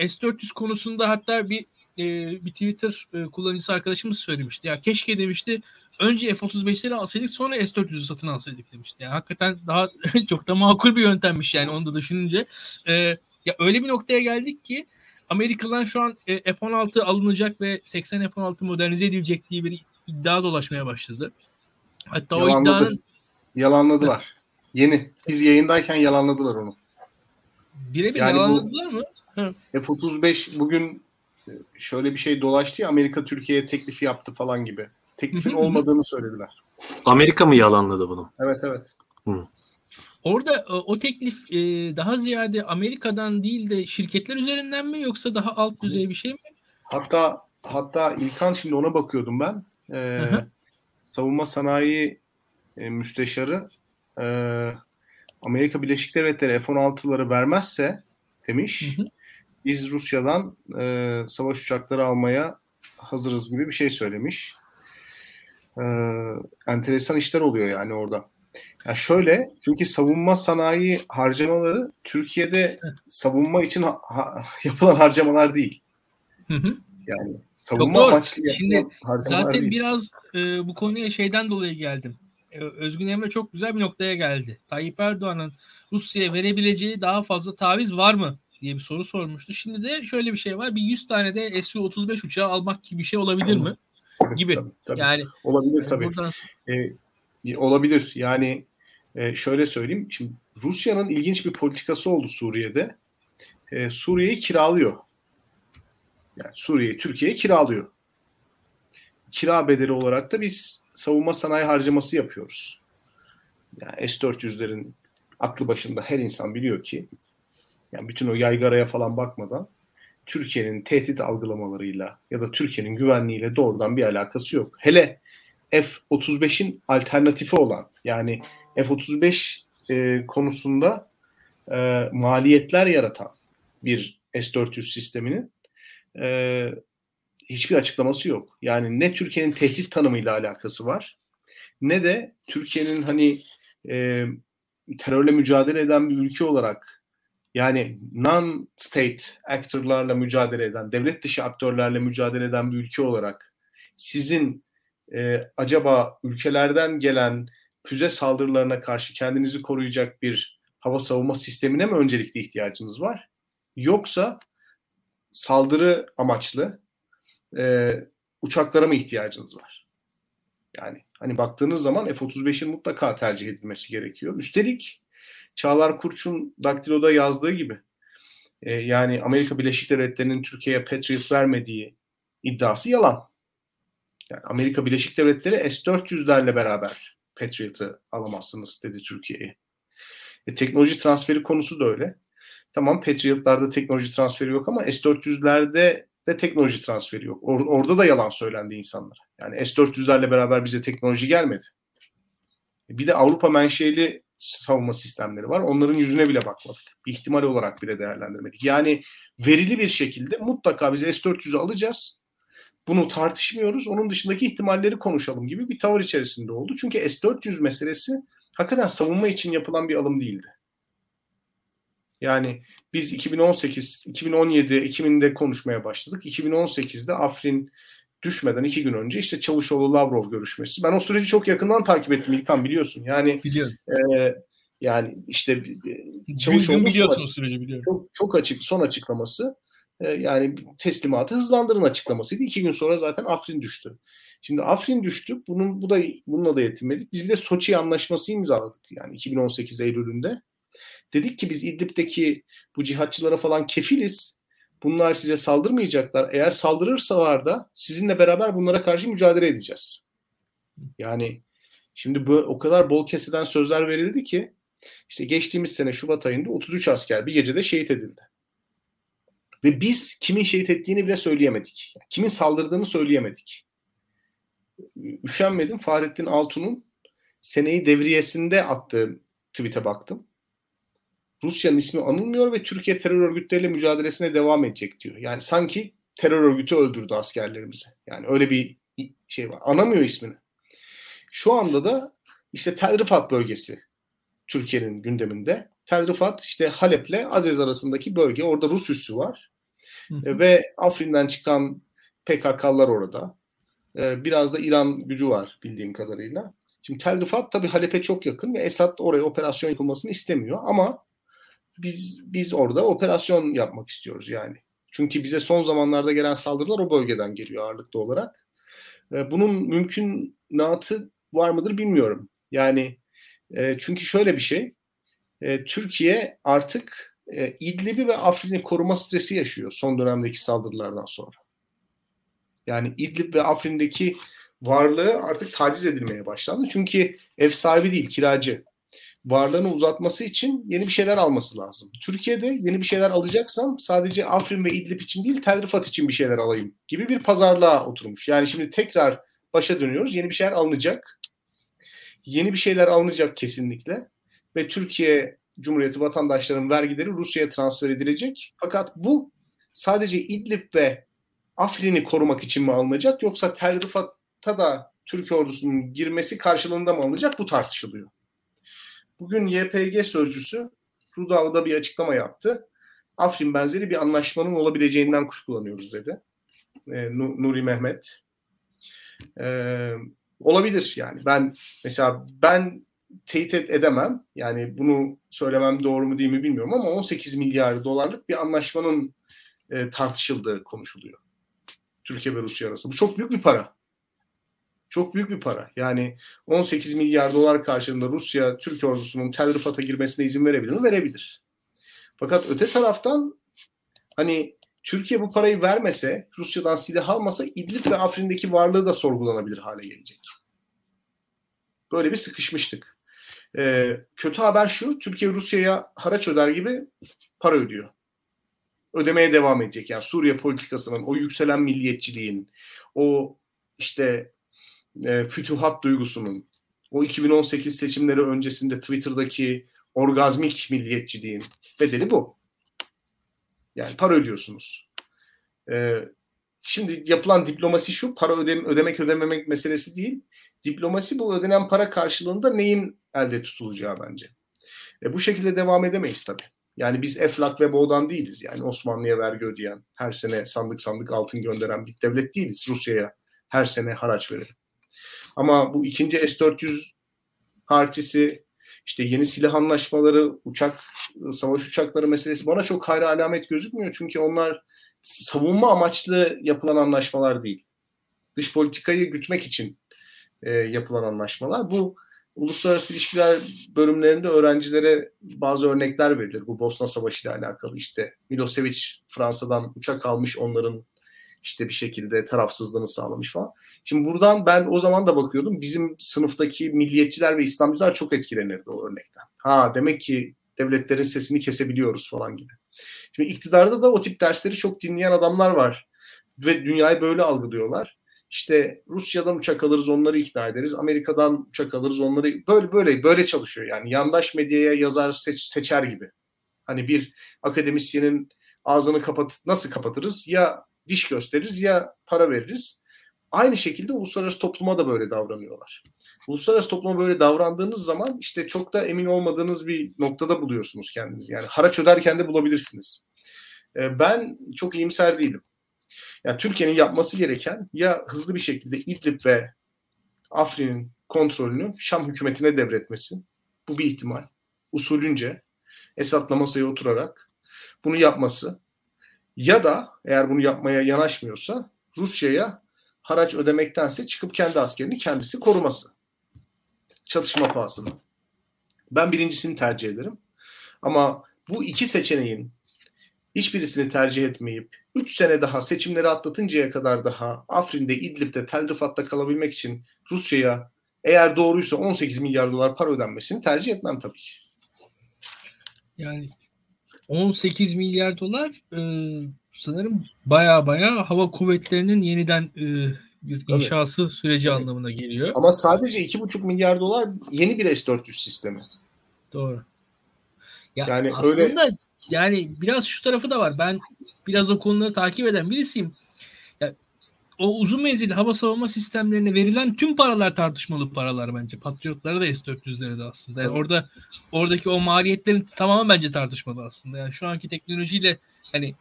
S-400 konusunda hatta bir e, bir Twitter e, kullanıcısı arkadaşımız söylemişti. Ya keşke demişti önce F-35'leri alsaydık sonra S-400'ü satın alsaydık demişti. Yani hakikaten daha çok da makul bir yöntemmiş yani onu da düşününce. E, ya öyle bir noktaya geldik ki Amerika'dan şu an e, F-16 alınacak ve 80 F-16 modernize edilecek diye bir iddia dolaşmaya başladı. Hatta Yalanladı. o iddianın yalanladılar. Yeni. Biz yayındayken yalanladılar onu. Birebir yani yalanladılar mı? F-35 bugün e, şöyle bir şey dolaştı ya Amerika Türkiye'ye teklifi yaptı falan gibi. Teklifin olmadığını söylediler. Amerika mı yalanladı bunu? Evet evet. Hı. Orada e, o teklif e, daha ziyade Amerika'dan değil de şirketler üzerinden mi yoksa daha alt düzey bir şey mi? Hatta hatta İlkan şimdi ona bakıyordum ben. Ee, savunma sanayi e, müsteşarı e, Amerika Birleşik Devletleri F-16'ları vermezse demiş hı hı. biz Rusya'dan e, savaş uçakları almaya hazırız gibi bir şey söylemiş. E, enteresan işler oluyor yani orada. Ya şöyle çünkü savunma sanayi harcamaları Türkiye'de savunma için ha, ha, yapılan harcamalar değil. Hı hı. Yani savunma amaçlı Şimdi zaten değil. biraz e, bu konuya şeyden dolayı geldim. E, Özgün Emre çok güzel bir noktaya geldi. Tayyip Erdoğan'ın Rusya'ya verebileceği daha fazla taviz var mı diye bir soru sormuştu. Şimdi de şöyle bir şey var. Bir 100 tane de Su-35 uçağı almak gibi bir şey olabilir mi? Gibi. Tabii, tabii. Yani olabilir tabii. Buradan... Ee, olabilir. Yani e, şöyle söyleyeyim. Şimdi Rusya'nın ilginç bir politikası oldu Suriye'de. E, Suriye'yi kiralıyor. Yani Suriye'yi Türkiye'ye kiralıyor. Kira bedeli olarak da biz savunma sanayi harcaması yapıyoruz. Yani S-400'lerin aklı başında her insan biliyor ki yani bütün o yaygaraya falan bakmadan Türkiye'nin tehdit algılamalarıyla ya da Türkiye'nin güvenliğiyle doğrudan bir alakası yok. Hele F-35'in alternatifi olan yani F-35 e, konusunda e, maliyetler yaratan bir S-400 sisteminin e, hiçbir açıklaması yok. Yani ne Türkiye'nin tehdit tanımıyla alakası var ne de Türkiye'nin hani e, terörle mücadele eden bir ülke olarak yani non-state aktörlerle mücadele eden, devlet dışı aktörlerle mücadele eden bir ülke olarak sizin e, acaba ülkelerden gelen füze saldırılarına karşı kendinizi koruyacak bir hava savunma sistemine mi öncelikli ihtiyacınız var? Yoksa saldırı amaçlı e, uçaklara mı ihtiyacınız var? Yani hani baktığınız zaman F-35'in mutlaka tercih edilmesi gerekiyor. Üstelik Çağlar Kurç'un Daktilo'da yazdığı gibi e, yani Amerika Birleşik Devletleri'nin Türkiye'ye Patriot vermediği iddiası yalan. Yani Amerika Birleşik Devletleri S-400'lerle beraber Patriot'ı alamazsınız dedi Türkiye'ye. E, teknoloji transferi konusu da öyle. Tamam Patriot'larda teknoloji transferi yok ama S-400'lerde de teknoloji transferi yok. Or- orada da yalan söylendi insanlara. Yani S-400'lerle beraber bize teknoloji gelmedi. E, bir de Avrupa menşeli savunma sistemleri var. Onların yüzüne bile bakmadık. Bir ihtimal olarak bile değerlendirmedik. Yani verili bir şekilde mutlaka biz S-400'ü alacağız. Bunu tartışmıyoruz. Onun dışındaki ihtimalleri konuşalım gibi bir tavır içerisinde oldu. Çünkü S-400 meselesi hakikaten savunma için yapılan bir alım değildi. Yani biz 2018, 2017, 2000'de konuşmaya başladık. 2018'de Afrin düşmeden iki gün önce işte Çavuşoğlu-Lavrov görüşmesi. Ben o süreci çok yakından takip ettim İlkan biliyorsun. Yani biliyorum. E, yani işte Çavuşoğlu biliyorsun açık, süreci biliyorum. Çok, çok açık son açıklaması e, yani teslimatı hızlandırın açıklamasıydı. İki gün sonra zaten Afrin düştü. Şimdi Afrin düştü. Bunun bu da bununla da yetinmedik. Biz bir de Soçi anlaşması imzaladık yani 2018 Eylül'ünde. Dedik ki biz İdlib'deki bu cihatçılara falan kefiliz. Bunlar size saldırmayacaklar. Eğer saldırırsalar da sizinle beraber bunlara karşı mücadele edeceğiz. Yani şimdi bu o kadar bol keseden sözler verildi ki işte geçtiğimiz sene Şubat ayında 33 asker bir gecede şehit edildi. Ve biz kimin şehit ettiğini bile söyleyemedik. Kimin saldırdığını söyleyemedik. Üşenmedim Fahrettin Altun'un seneyi devriyesinde attığı tweet'e baktım. Rusya'nın ismi anılmıyor ve Türkiye terör örgütleriyle mücadelesine devam edecek diyor. Yani sanki terör örgütü öldürdü askerlerimizi. Yani öyle bir şey var. Anamıyor ismini. Şu anda da işte Tel Rifat bölgesi Türkiye'nin gündeminde. Tel Rifat işte Halep'le Azez arasındaki bölge. Orada Rus üssü var. Hı. Ve Afrin'den çıkan PKK'lar orada. Ee, biraz da İran gücü var bildiğim kadarıyla. Şimdi Tel Rifat tabii Halep'e çok yakın ve Esad oraya operasyon yapılmasını istemiyor ama biz biz orada operasyon yapmak istiyoruz yani. Çünkü bize son zamanlarda gelen saldırılar o bölgeden geliyor ağırlıklı olarak. Ee, bunun mümkünatı var mıdır bilmiyorum. Yani e, çünkü şöyle bir şey. E, Türkiye artık e, İdlib'i ve Afrin'i koruma stresi yaşıyor son dönemdeki saldırılardan sonra. Yani İdlib ve Afrin'deki varlığı artık taciz edilmeye başlandı. Çünkü ev sahibi değil, kiracı varlığını uzatması için yeni bir şeyler alması lazım. Türkiye'de yeni bir şeyler alacaksam sadece Afrin ve İdlib için değil Tel Rifat için bir şeyler alayım gibi bir pazarlığa oturmuş. Yani şimdi tekrar başa dönüyoruz. Yeni bir şeyler alınacak. yeni bir şeyler alınacak kesinlikle ve Türkiye Cumhuriyeti vatandaşlarının vergileri Rusya'ya transfer edilecek. Fakat bu sadece İdlib ve Afrin'i korumak için mi alınacak yoksa Tel Rifat'a da Türk ordusunun girmesi karşılığında mı alınacak bu tartışılıyor. Bugün YPG sözcüsü Rudav'da bir açıklama yaptı. Afrin benzeri bir anlaşmanın olabileceğinden kuşkulanıyoruz dedi. E, Nuri Mehmet. E, olabilir yani. Ben mesela ben teyit edemem. Yani bunu söylemem doğru mu değil mi bilmiyorum ama 18 milyar dolarlık bir anlaşmanın e, tartışıldığı konuşuluyor. Türkiye ve Rusya arasında. Bu çok büyük bir para. Çok büyük bir para. Yani 18 milyar dolar karşılığında Rusya Türk ordusunun Tel Rifat'a girmesine izin verebilir mi? Verebilir. Fakat öte taraftan hani Türkiye bu parayı vermese, Rusya'dan silah almasa İdlib ve Afrin'deki varlığı da sorgulanabilir hale gelecek. Böyle bir sıkışmıştık. Ee, kötü haber şu, Türkiye Rusya'ya haraç öder gibi para ödüyor. Ödemeye devam edecek. Yani Suriye politikasının, o yükselen milliyetçiliğin, o işte e, fütuhat duygusunun, o 2018 seçimleri öncesinde Twitter'daki orgazmik milliyetçiliğin bedeli bu. Yani para ödüyorsunuz. Ee, şimdi yapılan diplomasi şu, para ödem ödemek ödememek meselesi değil. Diplomasi bu ödenen para karşılığında neyin elde tutulacağı bence. E, bu şekilde devam edemeyiz tabii. Yani biz Eflak ve Boğdan değiliz. Yani Osmanlı'ya vergi ödeyen, her sene sandık sandık altın gönderen bir devlet değiliz. Rusya'ya her sene haraç verelim. Ama bu ikinci S-400 partisi işte yeni silah anlaşmaları, uçak, savaş uçakları meselesi bana çok hayra alamet gözükmüyor. Çünkü onlar savunma amaçlı yapılan anlaşmalar değil. Dış politikayı gütmek için e, yapılan anlaşmalar. Bu uluslararası ilişkiler bölümlerinde öğrencilere bazı örnekler verilir. Bu Bosna Savaşı ile alakalı işte Milosevic Fransa'dan uçak almış onların işte bir şekilde tarafsızlığını sağlamış falan. Şimdi buradan ben o zaman da bakıyordum. Bizim sınıftaki milliyetçiler ve İslamcılar çok etkilenirdi o örnekten. Ha demek ki devletlerin sesini kesebiliyoruz falan gibi. Şimdi iktidarda da o tip dersleri çok dinleyen adamlar var. Ve dünyayı böyle algılıyorlar. İşte Rusya'dan uçak alırız onları ikna ederiz. Amerika'dan uçak alırız onları böyle böyle böyle çalışıyor yani. Yandaş medyaya yazar seç, seçer gibi. Hani bir akademisyenin ağzını kapat nasıl kapatırız? Ya diş gösteririz ya para veririz. Aynı şekilde uluslararası topluma da böyle davranıyorlar. Uluslararası topluma böyle davrandığınız zaman işte çok da emin olmadığınız bir noktada buluyorsunuz kendinizi. Yani haraç öderken de bulabilirsiniz. Ee, ben çok iyimser değilim. Yani Türkiye'nin yapması gereken ya hızlı bir şekilde İdlib ve Afrin'in kontrolünü Şam hükümetine devretmesi. Bu bir ihtimal. Usulünce Esad'la masaya oturarak bunu yapması. Ya da eğer bunu yapmaya yanaşmıyorsa Rusya'ya haraç ödemektense çıkıp kendi askerini kendisi koruması. Çatışma pahasına. Ben birincisini tercih ederim. Ama bu iki seçeneğin hiçbirisini tercih etmeyip 3 sene daha seçimleri atlatıncaya kadar daha Afrin'de, İdlib'de, Tel Rifat'ta kalabilmek için Rusya'ya eğer doğruysa 18 milyar dolar para ödenmesini tercih etmem tabii ki. Yani 18 milyar dolar e, sanırım baya baya hava kuvvetlerinin yeniden e, bir inşası Tabii. süreci Tabii. anlamına geliyor. Ama sadece 2,5 milyar dolar yeni bir S-400 sistemi. Doğru. Ya yani aslında öyle... yani biraz şu tarafı da var. Ben biraz o konuları takip eden birisiyim o uzun menzilli hava savunma sistemlerine verilen tüm paralar tartışmalı paralar bence. Patriotlara da S-400'lere de aslında. Yani orada oradaki o maliyetlerin tamamı bence tartışmalı aslında. Yani şu anki teknolojiyle hani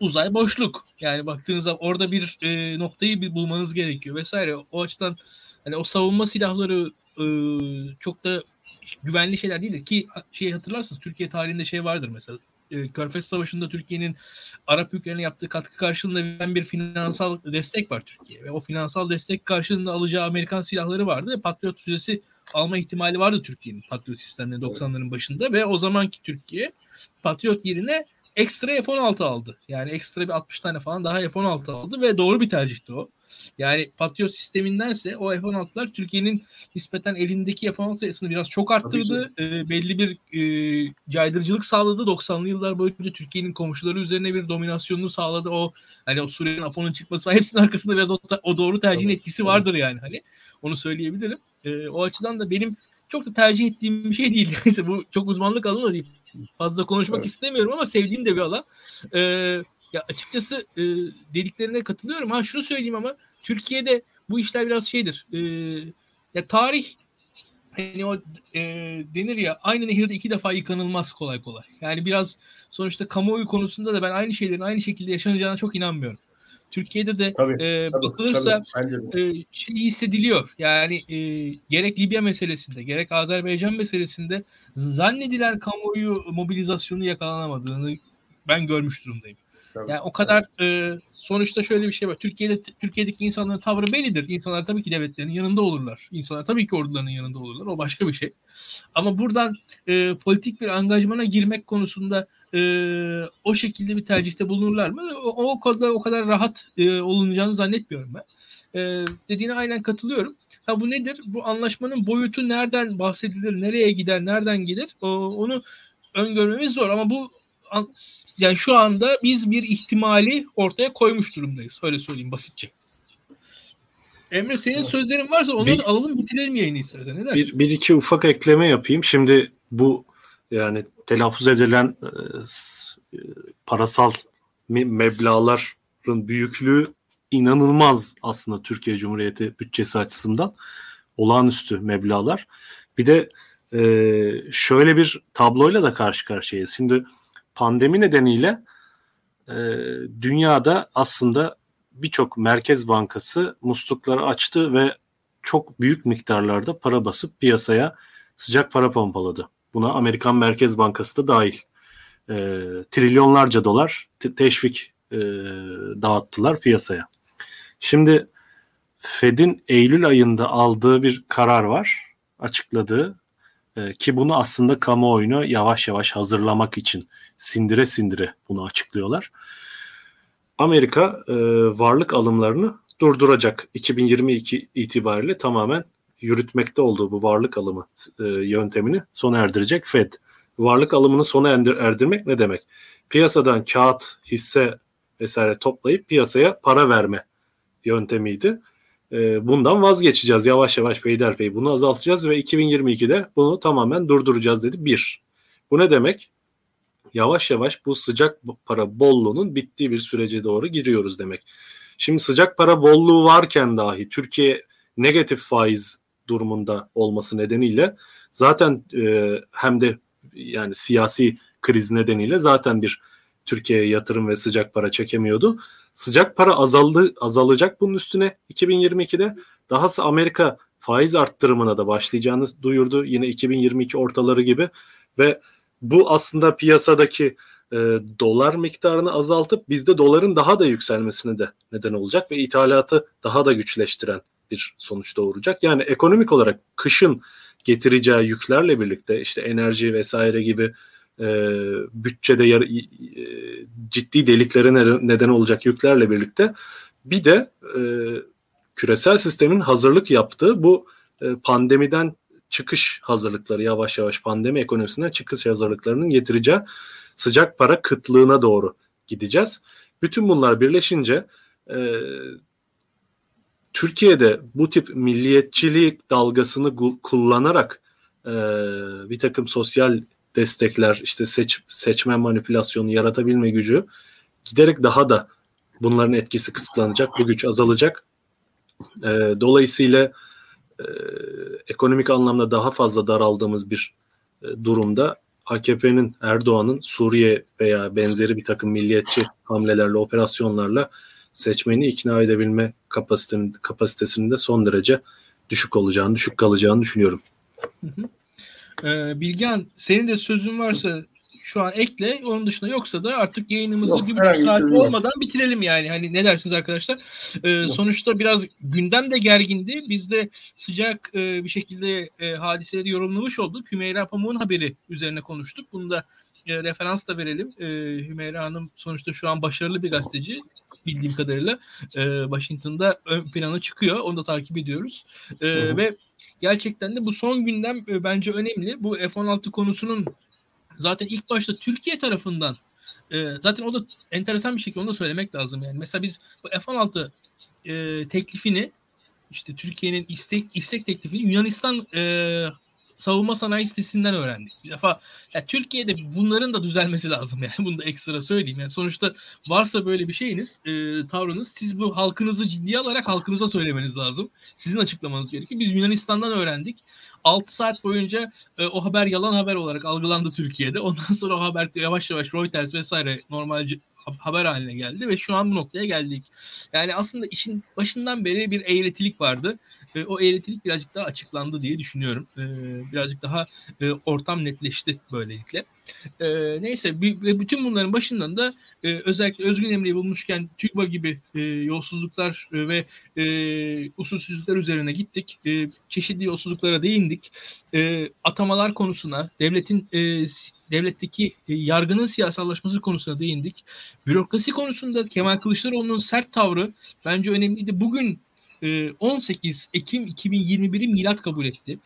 uzay boşluk. Yani baktığınızda orada bir e, noktayı bir bulmanız gerekiyor vesaire. O açıdan hani o savunma silahları e, çok da güvenli şeyler değildir ki şey hatırlarsınız Türkiye tarihinde şey vardır mesela e, Körfez Savaşı'nda Türkiye'nin Arap ülkelerine yaptığı katkı karşılığında verilen bir finansal destek var Türkiye. Ve o finansal destek karşılığında alacağı Amerikan silahları vardı Patriot füzesi alma ihtimali vardı Türkiye'nin Patriot sistemleri 90'ların başında ve o zamanki Türkiye Patriot yerine ekstra F-16 aldı. Yani ekstra bir 60 tane falan daha F-16 aldı ve doğru bir tercihti o. Yani Patriot sistemindense o F-16'lar Türkiye'nin nispeten elindeki F-16 sayısını biraz çok arttırdı. E, belli bir e, caydırıcılık sağladı. 90'lı yıllar boyunca Türkiye'nin komşuları üzerine bir dominasyonunu sağladı. O hani o Suriye'nin Apo'nun çıkması falan hepsinin arkasında biraz o, o doğru tercihin etkisi vardır yani hani. Onu söyleyebilirim. E, o açıdan da benim çok da tercih ettiğim bir şey değil. Neyse bu çok uzmanlık alanı da değil. Fazla konuşmak evet. istemiyorum ama sevdiğim de bir alan. Ee, ya açıkçası e, dediklerine katılıyorum. Ha şunu söyleyeyim ama Türkiye'de bu işler biraz şeydir. E, ya tarih hani o e, denir ya aynı nehirde iki defa yıkanılmaz kolay kolay. Yani biraz sonuçta kamuoyu konusunda da ben aynı şeylerin aynı şekilde yaşanacağına çok inanmıyorum. Türkiye'de de tabii, e, tabii, bakılırsa tabii, e, şey hissediliyor. Yani e, gerek Libya meselesinde gerek Azerbaycan meselesinde zannedilen kamuoyu mobilizasyonu yakalanamadığını ben görmüş durumdayım. Tabii. Yani o kadar e, sonuçta şöyle bir şey var. Türkiye'de Türkiye'deki insanların tavrı bellidir. İnsanlar tabii ki devletlerin yanında olurlar. İnsanlar tabii ki ordularının yanında olurlar. O başka bir şey. Ama buradan e, politik bir angajmana girmek konusunda e, o şekilde bir tercihte bulunurlar mı? O, o kadar o kadar rahat e, olunacağını zannetmiyorum ben. E, dediğine aynen katılıyorum. Ha bu nedir? Bu anlaşmanın boyutu nereden bahsedilir, nereye gider, nereden gelir? O, onu öngörmemiz zor ama bu yani şu anda biz bir ihtimali ortaya koymuş durumdayız. Öyle söyleyeyim basitçe. Emre senin sözlerin varsa onları bir, alalım bitirelim yayını istersen. Ne dersin? Bir, bir iki ufak ekleme yapayım. Şimdi bu yani telaffuz edilen e, e parasal meblağların büyüklüğü inanılmaz aslında Türkiye Cumhuriyeti bütçesi açısından. Olağanüstü meblağlar. Bir de e, şöyle bir tabloyla da karşı karşıyayız. Şimdi pandemi nedeniyle e, dünyada aslında birçok merkez bankası muslukları açtı ve çok büyük miktarlarda para basıp piyasaya sıcak para pompaladı. Buna Amerikan Merkez Bankası da dahil. E, trilyonlarca dolar te- teşvik e, dağıttılar piyasaya. Şimdi Fed'in Eylül ayında aldığı bir karar var. Açıkladığı e, ki bunu aslında kamuoyunu yavaş yavaş hazırlamak için sindire sindire bunu açıklıyorlar. Amerika e, varlık alımlarını durduracak. 2022 itibariyle tamamen yürütmekte olduğu bu varlık alımı e, yöntemini sona erdirecek Fed. Varlık alımını sona erdir, erdirmek ne demek? Piyasadan kağıt, hisse vesaire toplayıp piyasaya para verme yöntemiydi. E, bundan vazgeçeceğiz yavaş yavaş peyderpey bunu azaltacağız ve 2022'de bunu tamamen durduracağız dedi. Bir. Bu ne demek? Yavaş yavaş bu sıcak para bolluğunun bittiği bir sürece doğru giriyoruz demek. Şimdi sıcak para bolluğu varken dahi Türkiye negatif faiz durumunda olması nedeniyle zaten e, hem de yani siyasi kriz nedeniyle zaten bir Türkiye'ye yatırım ve sıcak para çekemiyordu. Sıcak para azaldı azalacak bunun üstüne 2022'de. Dahası Amerika faiz arttırımına da başlayacağını duyurdu. Yine 2022 ortaları gibi ve bu aslında piyasadaki e, dolar miktarını azaltıp bizde doların daha da yükselmesine de neden olacak ve ithalatı daha da güçleştiren bir sonuç doğuracak. Yani ekonomik olarak kışın getireceği yüklerle birlikte işte enerji vesaire gibi e, bütçede yar, e, ciddi deliklere neden olacak yüklerle birlikte bir de e, küresel sistemin hazırlık yaptığı bu e, pandemiden çıkış hazırlıkları yavaş yavaş pandemi ekonomisinden çıkış hazırlıklarının getireceği sıcak para kıtlığına doğru gideceğiz. Bütün bunlar birleşince e, Türkiye'de bu tip milliyetçilik dalgasını kullanarak e, bir takım sosyal destekler, işte seç, seçmen manipülasyonu yaratabilme gücü giderek daha da bunların etkisi kısıtlanacak, bu güç azalacak. E, dolayısıyla e, ekonomik anlamda daha fazla daraldığımız bir e, durumda AKP'nin Erdoğan'ın Suriye veya benzeri bir takım milliyetçi hamlelerle, operasyonlarla seçmeni ikna edebilme kapasitesinin, kapasitesinin de son derece düşük olacağını, düşük kalacağını düşünüyorum. Hı hı. Ee, Bilgehan senin de sözün varsa şu an ekle. Onun dışında yoksa da artık yayınımızı Yok, bir buçuk saat olmadan yok. bitirelim yani. Hani ne dersiniz arkadaşlar? Ee, sonuçta biraz gündem de gergindi. Biz de sıcak e, bir şekilde e, hadiseleri yorumlamış olduk. Hümeyra Pamuk'un haberi üzerine konuştuk. Bunu da e, referans da verelim. E, Hümeyra Hanım sonuçta şu an başarılı bir gazeteci bildiğim kadarıyla. E, Washington'da ön plana çıkıyor. Onu da takip ediyoruz. E, ve gerçekten de bu son gündem e, bence önemli. Bu F-16 konusunun zaten ilk başta Türkiye tarafından e, zaten o da enteresan bir şekilde onu da söylemek lazım yani. Mesela biz bu F-16 e, teklifini işte Türkiye'nin istek istek teklifini Yunanistan e, savunma sanayi sitesinden öğrendik. Bir defa ya Türkiye'de bunların da düzelmesi lazım yani bunu da ekstra söyleyeyim. Yani sonuçta varsa böyle bir şeyiniz, e, tavrınız siz bu halkınızı ciddiye alarak halkınıza söylemeniz lazım. Sizin açıklamanız gerekiyor. Biz Yunanistan'dan öğrendik. 6 saat boyunca e, o haber yalan haber olarak algılandı Türkiye'de. Ondan sonra o haber yavaş yavaş Reuters vesaire normal haber haline geldi ve şu an bu noktaya geldik. Yani aslında işin başından beri bir eğretilik vardı. E, o eğretilik birazcık daha açıklandı diye düşünüyorum. E, birazcık daha e, ortam netleşti böylelikle. E, neyse bütün bunların başından da e, özellikle Özgün Emre'yi bulmuşken TÜGVA gibi e, yolsuzluklar e, ve e, usulsüzlükler üzerine gittik. E, çeşitli yolsuzluklara değindik. E, atamalar konusuna, devletin e, devletteki e, yargının siyasallaşması konusuna değindik. Bürokrasi konusunda Kemal Kılıçdaroğlu'nun sert tavrı bence önemliydi. Bugün 18 e, Ekim 2021'i milat kabul etti.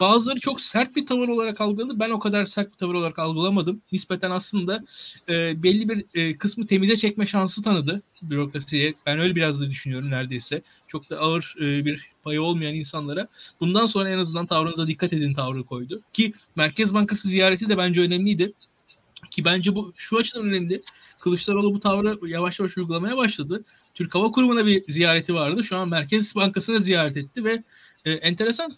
Bazıları çok sert bir tavır olarak algıladı. Ben o kadar sert bir tavır olarak algılamadım. Nispeten aslında e, belli bir e, kısmı temize çekme şansı tanıdı bürokrasiye. Ben öyle biraz da düşünüyorum neredeyse. Çok da ağır e, bir payı olmayan insanlara. Bundan sonra en azından tavrınıza dikkat edin tavrı koydu. Ki Merkez Bankası ziyareti de bence önemliydi. Ki bence bu şu açıdan önemli. Kılıçdaroğlu bu tavrı yavaş yavaş uygulamaya başladı. Türk Hava Kurumu'na bir ziyareti vardı. Şu an Merkez Bankası'na ziyaret etti ve e, enteresan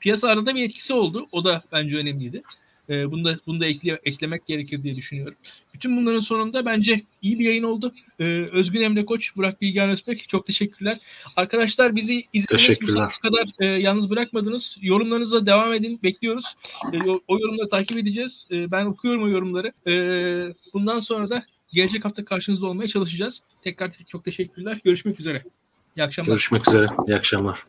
piyasalarda da bir etkisi oldu. O da bence önemliydi. E, bunu da, bunu da ekle, eklemek gerekir diye düşünüyorum. Bütün bunların sonunda bence iyi bir yayın oldu. E, Özgün Emre Koç, Burak Bilgehan Özbek çok teşekkürler. Arkadaşlar bizi izlediğiniz bu saat kadar e, yalnız bırakmadınız. Yorumlarınıza devam edin. Bekliyoruz. E, o, o yorumları takip edeceğiz. E, ben okuyorum o yorumları. E, bundan sonra da gelecek hafta karşınızda olmaya çalışacağız. Tekrar çok teşekkürler. Görüşmek üzere. İyi akşamlar. Görüşmek üzere. İyi akşamlar.